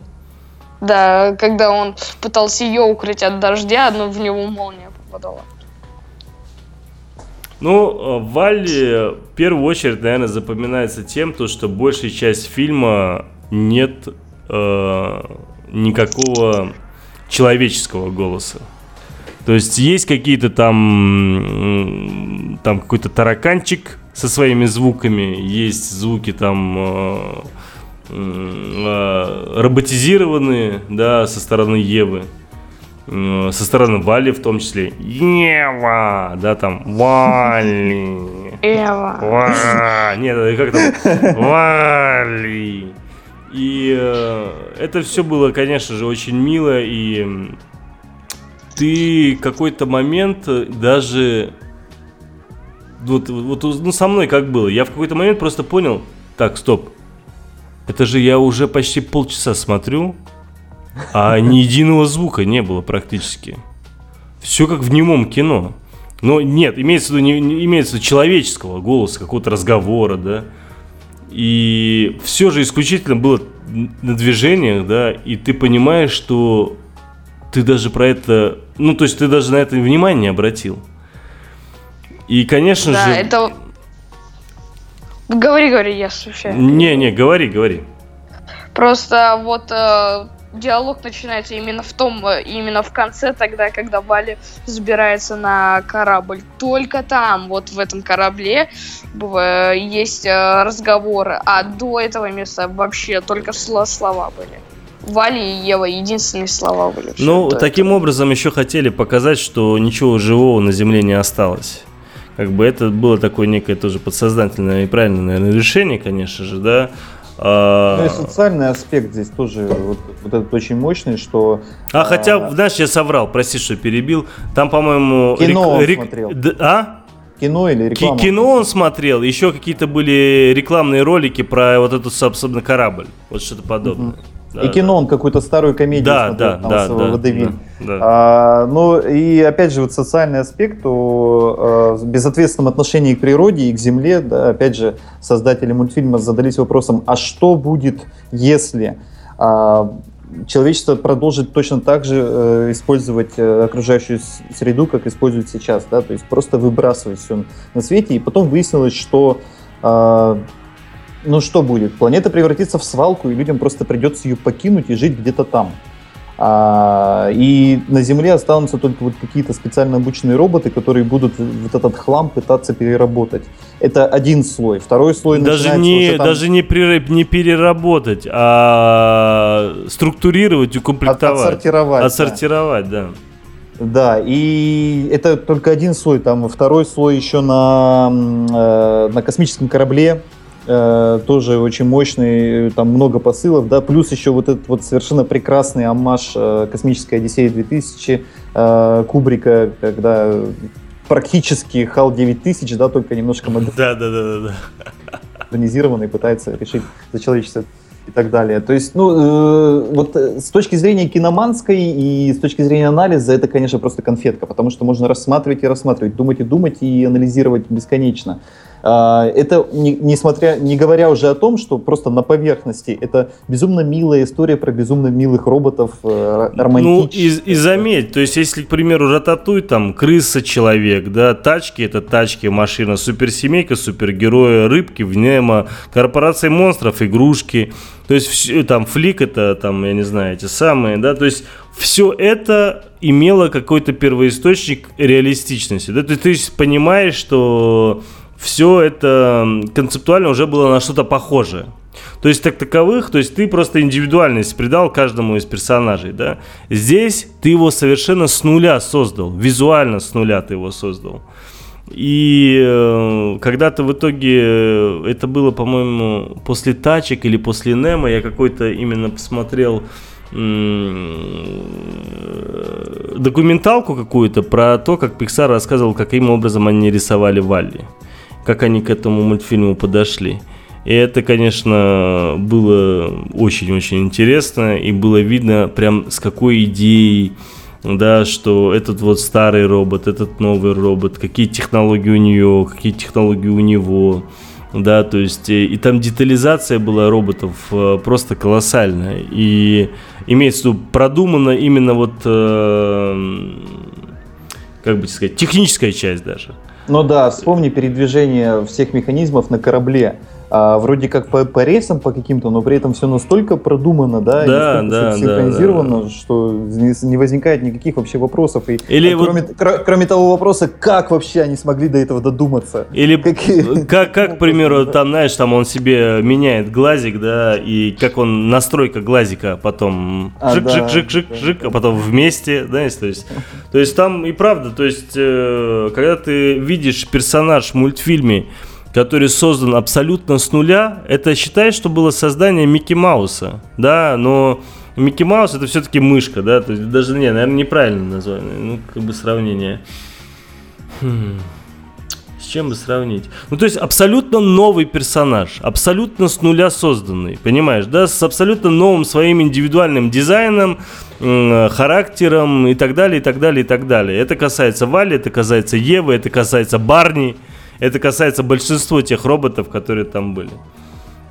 Да, когда он пытался ее укрыть от дождя, но в него молния попадала. Ну, э, Валли в первую очередь, наверное, запоминается тем, то, что большая часть фильма нет э, никакого человеческого голоса. То есть есть какие-то там, там какой-то тараканчик со своими звуками, есть звуки там э, э, роботизированные, да, со стороны Евы. Э, со стороны Вали в том числе. Ева, да, там, Вали. Эва. Ва- Нет, это как там? Вали. И э, это все было, конечно же, очень мило, и ты какой-то момент э, даже вот, вот ну, со мной как было, я в какой-то момент просто понял, так, стоп, это же я уже почти полчаса смотрю, а ни единого звука не было практически. все как в немом кино. Но нет, имеется в виду, не, не, имеется в виду человеческого голоса, какого-то разговора, да. И все же исключительно было на движениях, да, и ты понимаешь, что ты даже про это, ну, то есть ты даже на это внимание не обратил. И, конечно Да, же... это... Говори, говори, я слушаю. Не, не, говори, говори. Просто вот э, диалог начинается именно в том, э, именно в конце тогда, когда Вали забирается на корабль. Только там, вот в этом корабле, есть э, разговоры, а до этого места вообще только сло- слова были. Вали и Ева единственные слова были. Ну, таким образом еще хотели показать, что ничего живого на Земле не осталось. Как бы это было такое некое тоже подсознательное и правильное, наверное, решение, конечно же, да. А, Ну и социальный аспект здесь тоже вот, вот этот очень мощный, что а хотя, а, знаешь, я соврал, прости, что перебил. Там, по-моему... Кино он смотрел. Д- А? кино или реклама. Кино он смотрел, еще какие-то были рекламные ролики про вот эту, собственно, корабль. Вот что-то подобное. Да, И кино он какую-то старую комедию Да, смотрел, да, там да, с да, Водевиль. да, да. А, ну и опять же вот социальный аспект о э, безответственном отношении к природе и к земле, да, опять же создатели мультфильма задались вопросом, а что будет, если а, человечество продолжит точно так же э, использовать э, окружающую среду, как использует сейчас, да, то есть просто выбрасывать все на свете, и потом выяснилось, что а, ну что будет? Планета превратится в свалку, и людям просто придется ее покинуть и жить где-то там. А, и на Земле останутся только вот какие-то специально обученные роботы, которые будут вот этот хлам пытаться переработать. Это один слой. Второй слой Даже начинается не, уже там даже не, пере- не переработать, а структурировать, укомплектовать. отсортировать. да. Отсортировать, да. Да, и это только один слой, там второй слой еще на, э, на космическом корабле, э, тоже очень мощный, там много посылов, да, плюс еще вот этот вот совершенно прекрасный аммаж э, «Космической Одиссеи 2000» э, Кубрика, когда практически ХАЛ 9000, да, только немножко модернизированный, пытается решить за человечество и так далее. То есть, ну, э, вот э, с точки зрения киноманской и с точки зрения анализа, это, конечно, просто конфетка, потому что можно рассматривать и рассматривать, думать и думать и анализировать бесконечно. А, Это не, несмотря, не говоря уже о том, что просто на поверхности это безумно милая история про безумно милых роботов, э, ро- Ну, и, и заметь, то есть, если, к примеру, рататуй, там, крыса, человек, да, тачки, это тачки, машина, суперсемейка, супергерои, рыбки, внема, корпорация монстров, игрушки, то есть, там, флик, это, там, я не знаю, эти самые, да, то есть, все это имело какой-то первоисточник реалистичности, да, ты, ты понимаешь, что все это концептуально уже было на что-то похожее. То есть так таковых, то есть ты просто индивидуальность придал каждому из персонажей, да. Здесь ты его совершенно с нуля создал, визуально с нуля ты его создал. И э, когда-то в итоге, э, это было, по-моему, после тачек или после Немо, я какой-то именно посмотрел м, документалку какую-то про то, как Pixar рассказывал, каким образом они рисовали Валли, как они к этому мультфильму подошли. И это, конечно, было очень-очень интересно, и было видно прям с какой идеей, да, что этот вот старый робот, этот новый робот, какие технологии у нее, какие технологии у него, да, то есть э, и там детализация была роботов э, просто колоссальная, и имеется в виду продумано именно вот, э, как бы сказать, техническая часть даже. Ну да, вспомни передвижение всех механизмов на корабле. А, вроде как по, по рельсам по каким-то, но при этом все настолько продумано, да, и Да, настолько да, да, синхронизировано, да, что не, возникает никаких вообще вопросов. И, Или а вот- кроме, кро- кроме того вопроса, как вообще они смогли до этого додуматься? Или Какие- как, как, к примеру, Да. там, знаешь, там он себе меняет глазик, да, и как он настройка глазика потом А, жик, да, жик, жик, жик, да, жик, да. а потом вместе, знаешь, то есть, то есть там и правда, то есть, э, когда ты видишь персонаж в мультфильме, который создан абсолютно с нуля, это считай, что было создание Микки Мауса, да, но Микки Маус это все-таки мышка, да, то есть даже, не, наверное, неправильное название, ну, как бы сравнение. С чем бы сравнить? Ну, то есть абсолютно новый персонаж, абсолютно с нуля созданный, понимаешь, да, с абсолютно новым своим индивидуальным дизайном, характером и так далее, и так далее, и так далее. Это касается Вали, это касается Евы, это касается Барни, это касается большинства тех роботов, которые там были.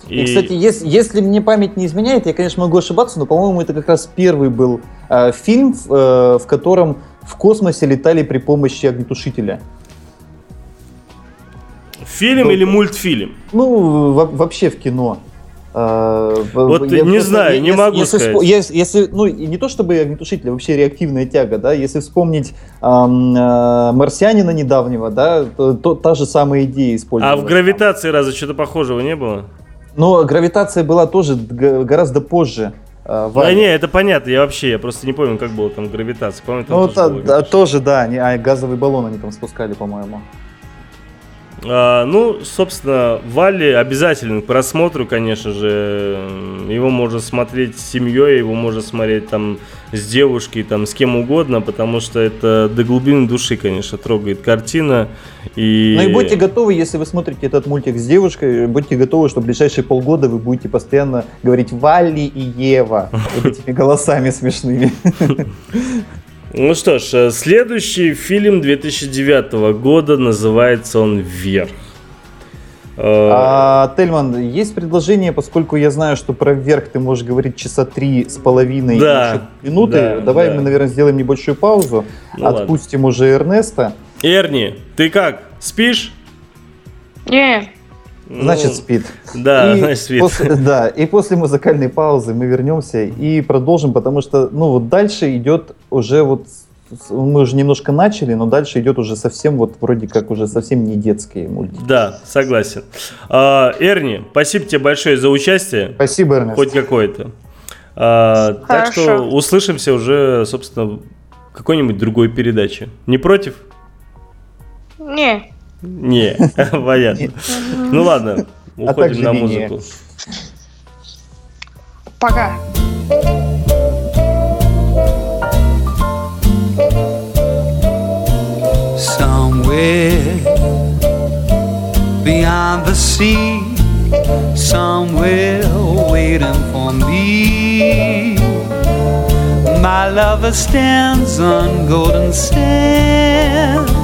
И, и кстати, если, если мне память не изменяет, я, конечно, могу ошибаться, но, по-моему, это как раз первый был э, фильм, э, в котором в космосе летали при помощи огнетушителя. Фильм ну, или мультфильм? Ну, вообще в кино. А, вот я не знаю, не могу если, сказать. Если, если, ну, не то чтобы огнетушитель, а вообще реактивная тяга, да, если вспомнить эм, э, марсианина недавнего, да, то, то та же самая идея использовалась. А в гравитации разве что-то похожего не было? Но гравитация была тоже гораздо позже. Э, да не, это понятно, я вообще, я просто не помню, как было там гравитация. Помню, там ну, тоже, та, тоже, да, они, а газовый баллон они там спускали, по-моему. А, ну, собственно, Валли обязательно к просмотру, конечно же. Его можно смотреть с семьей, его можно смотреть там с девушкой, там с кем угодно, потому что это до глубины души, конечно, трогает картина. И... Ну и будьте готовы, если вы смотрите этот мультик с девушкой, будьте готовы, что в ближайшие полгода вы будете постоянно говорить Валли и Ева этими голосами смешными. Ну что ж, э, следующий фильм 2009 года, называется он «Вверх». Э, а, Тельман, есть предложение, поскольку я знаю, что про вверх ты можешь говорить часа три с половиной да, минуты. Да, Давай да. мы, наверное, сделаем небольшую паузу, ну, отпустим ладно. уже Эрнеста. Эрни, ты как, спишь? Не. Значит, ну, спит. Да, и значит, спит. После, да, и после музыкальной паузы мы вернемся и продолжим, потому что, ну, вот дальше идет уже вот мы уже немножко начали, но дальше идет уже совсем вот вроде как уже совсем не детские мультики. Да, согласен. А, Эрни, спасибо тебе большое за участие. Спасибо, Эрнест. Хоть какое-то. А, так что услышимся уже, собственно, в какой-нибудь другой передаче. Не против? Не. Не, понятно. Ну ладно, а уходим на музыку. Пока. Somewhere beyond the sea, somewhere waiting for me. My lover stands on golden sands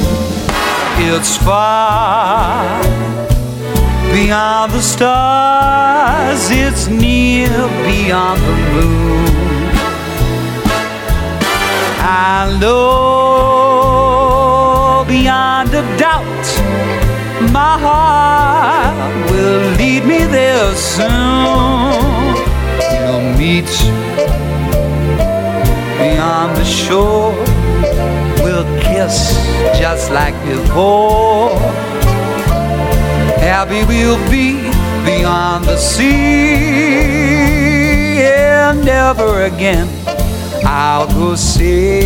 it's far beyond the stars, it's near beyond the moon. I know beyond a doubt my heart will lead me there soon. We'll meet beyond the shore kiss just like before. Happy we'll be beyond the sea, and never again I'll go sailing.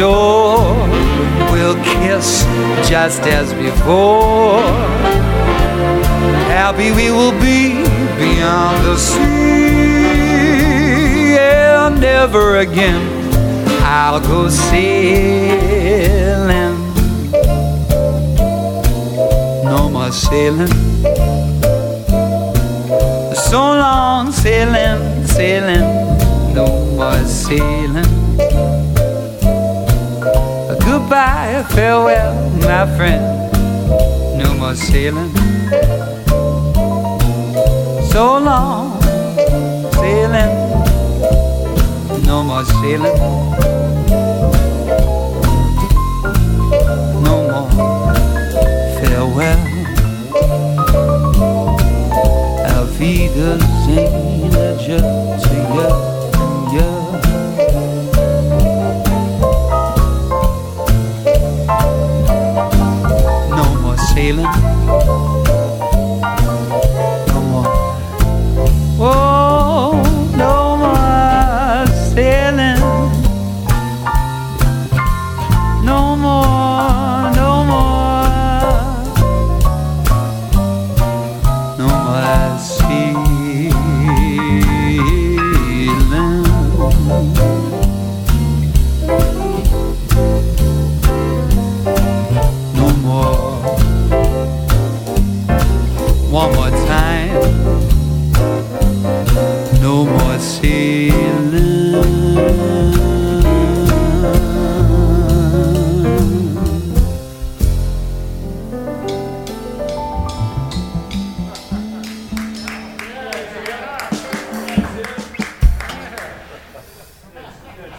Shore. We'll kiss just as before. Happy we will be beyond the sea, and never again I'll go sailing. No more sailing. So long sailing, sailing, no more sailing. goodbye, farewell, my friend. No more sailing. So long, sailing. No more sailing. No more farewell. Auf Wiedersehen, Adjust to you.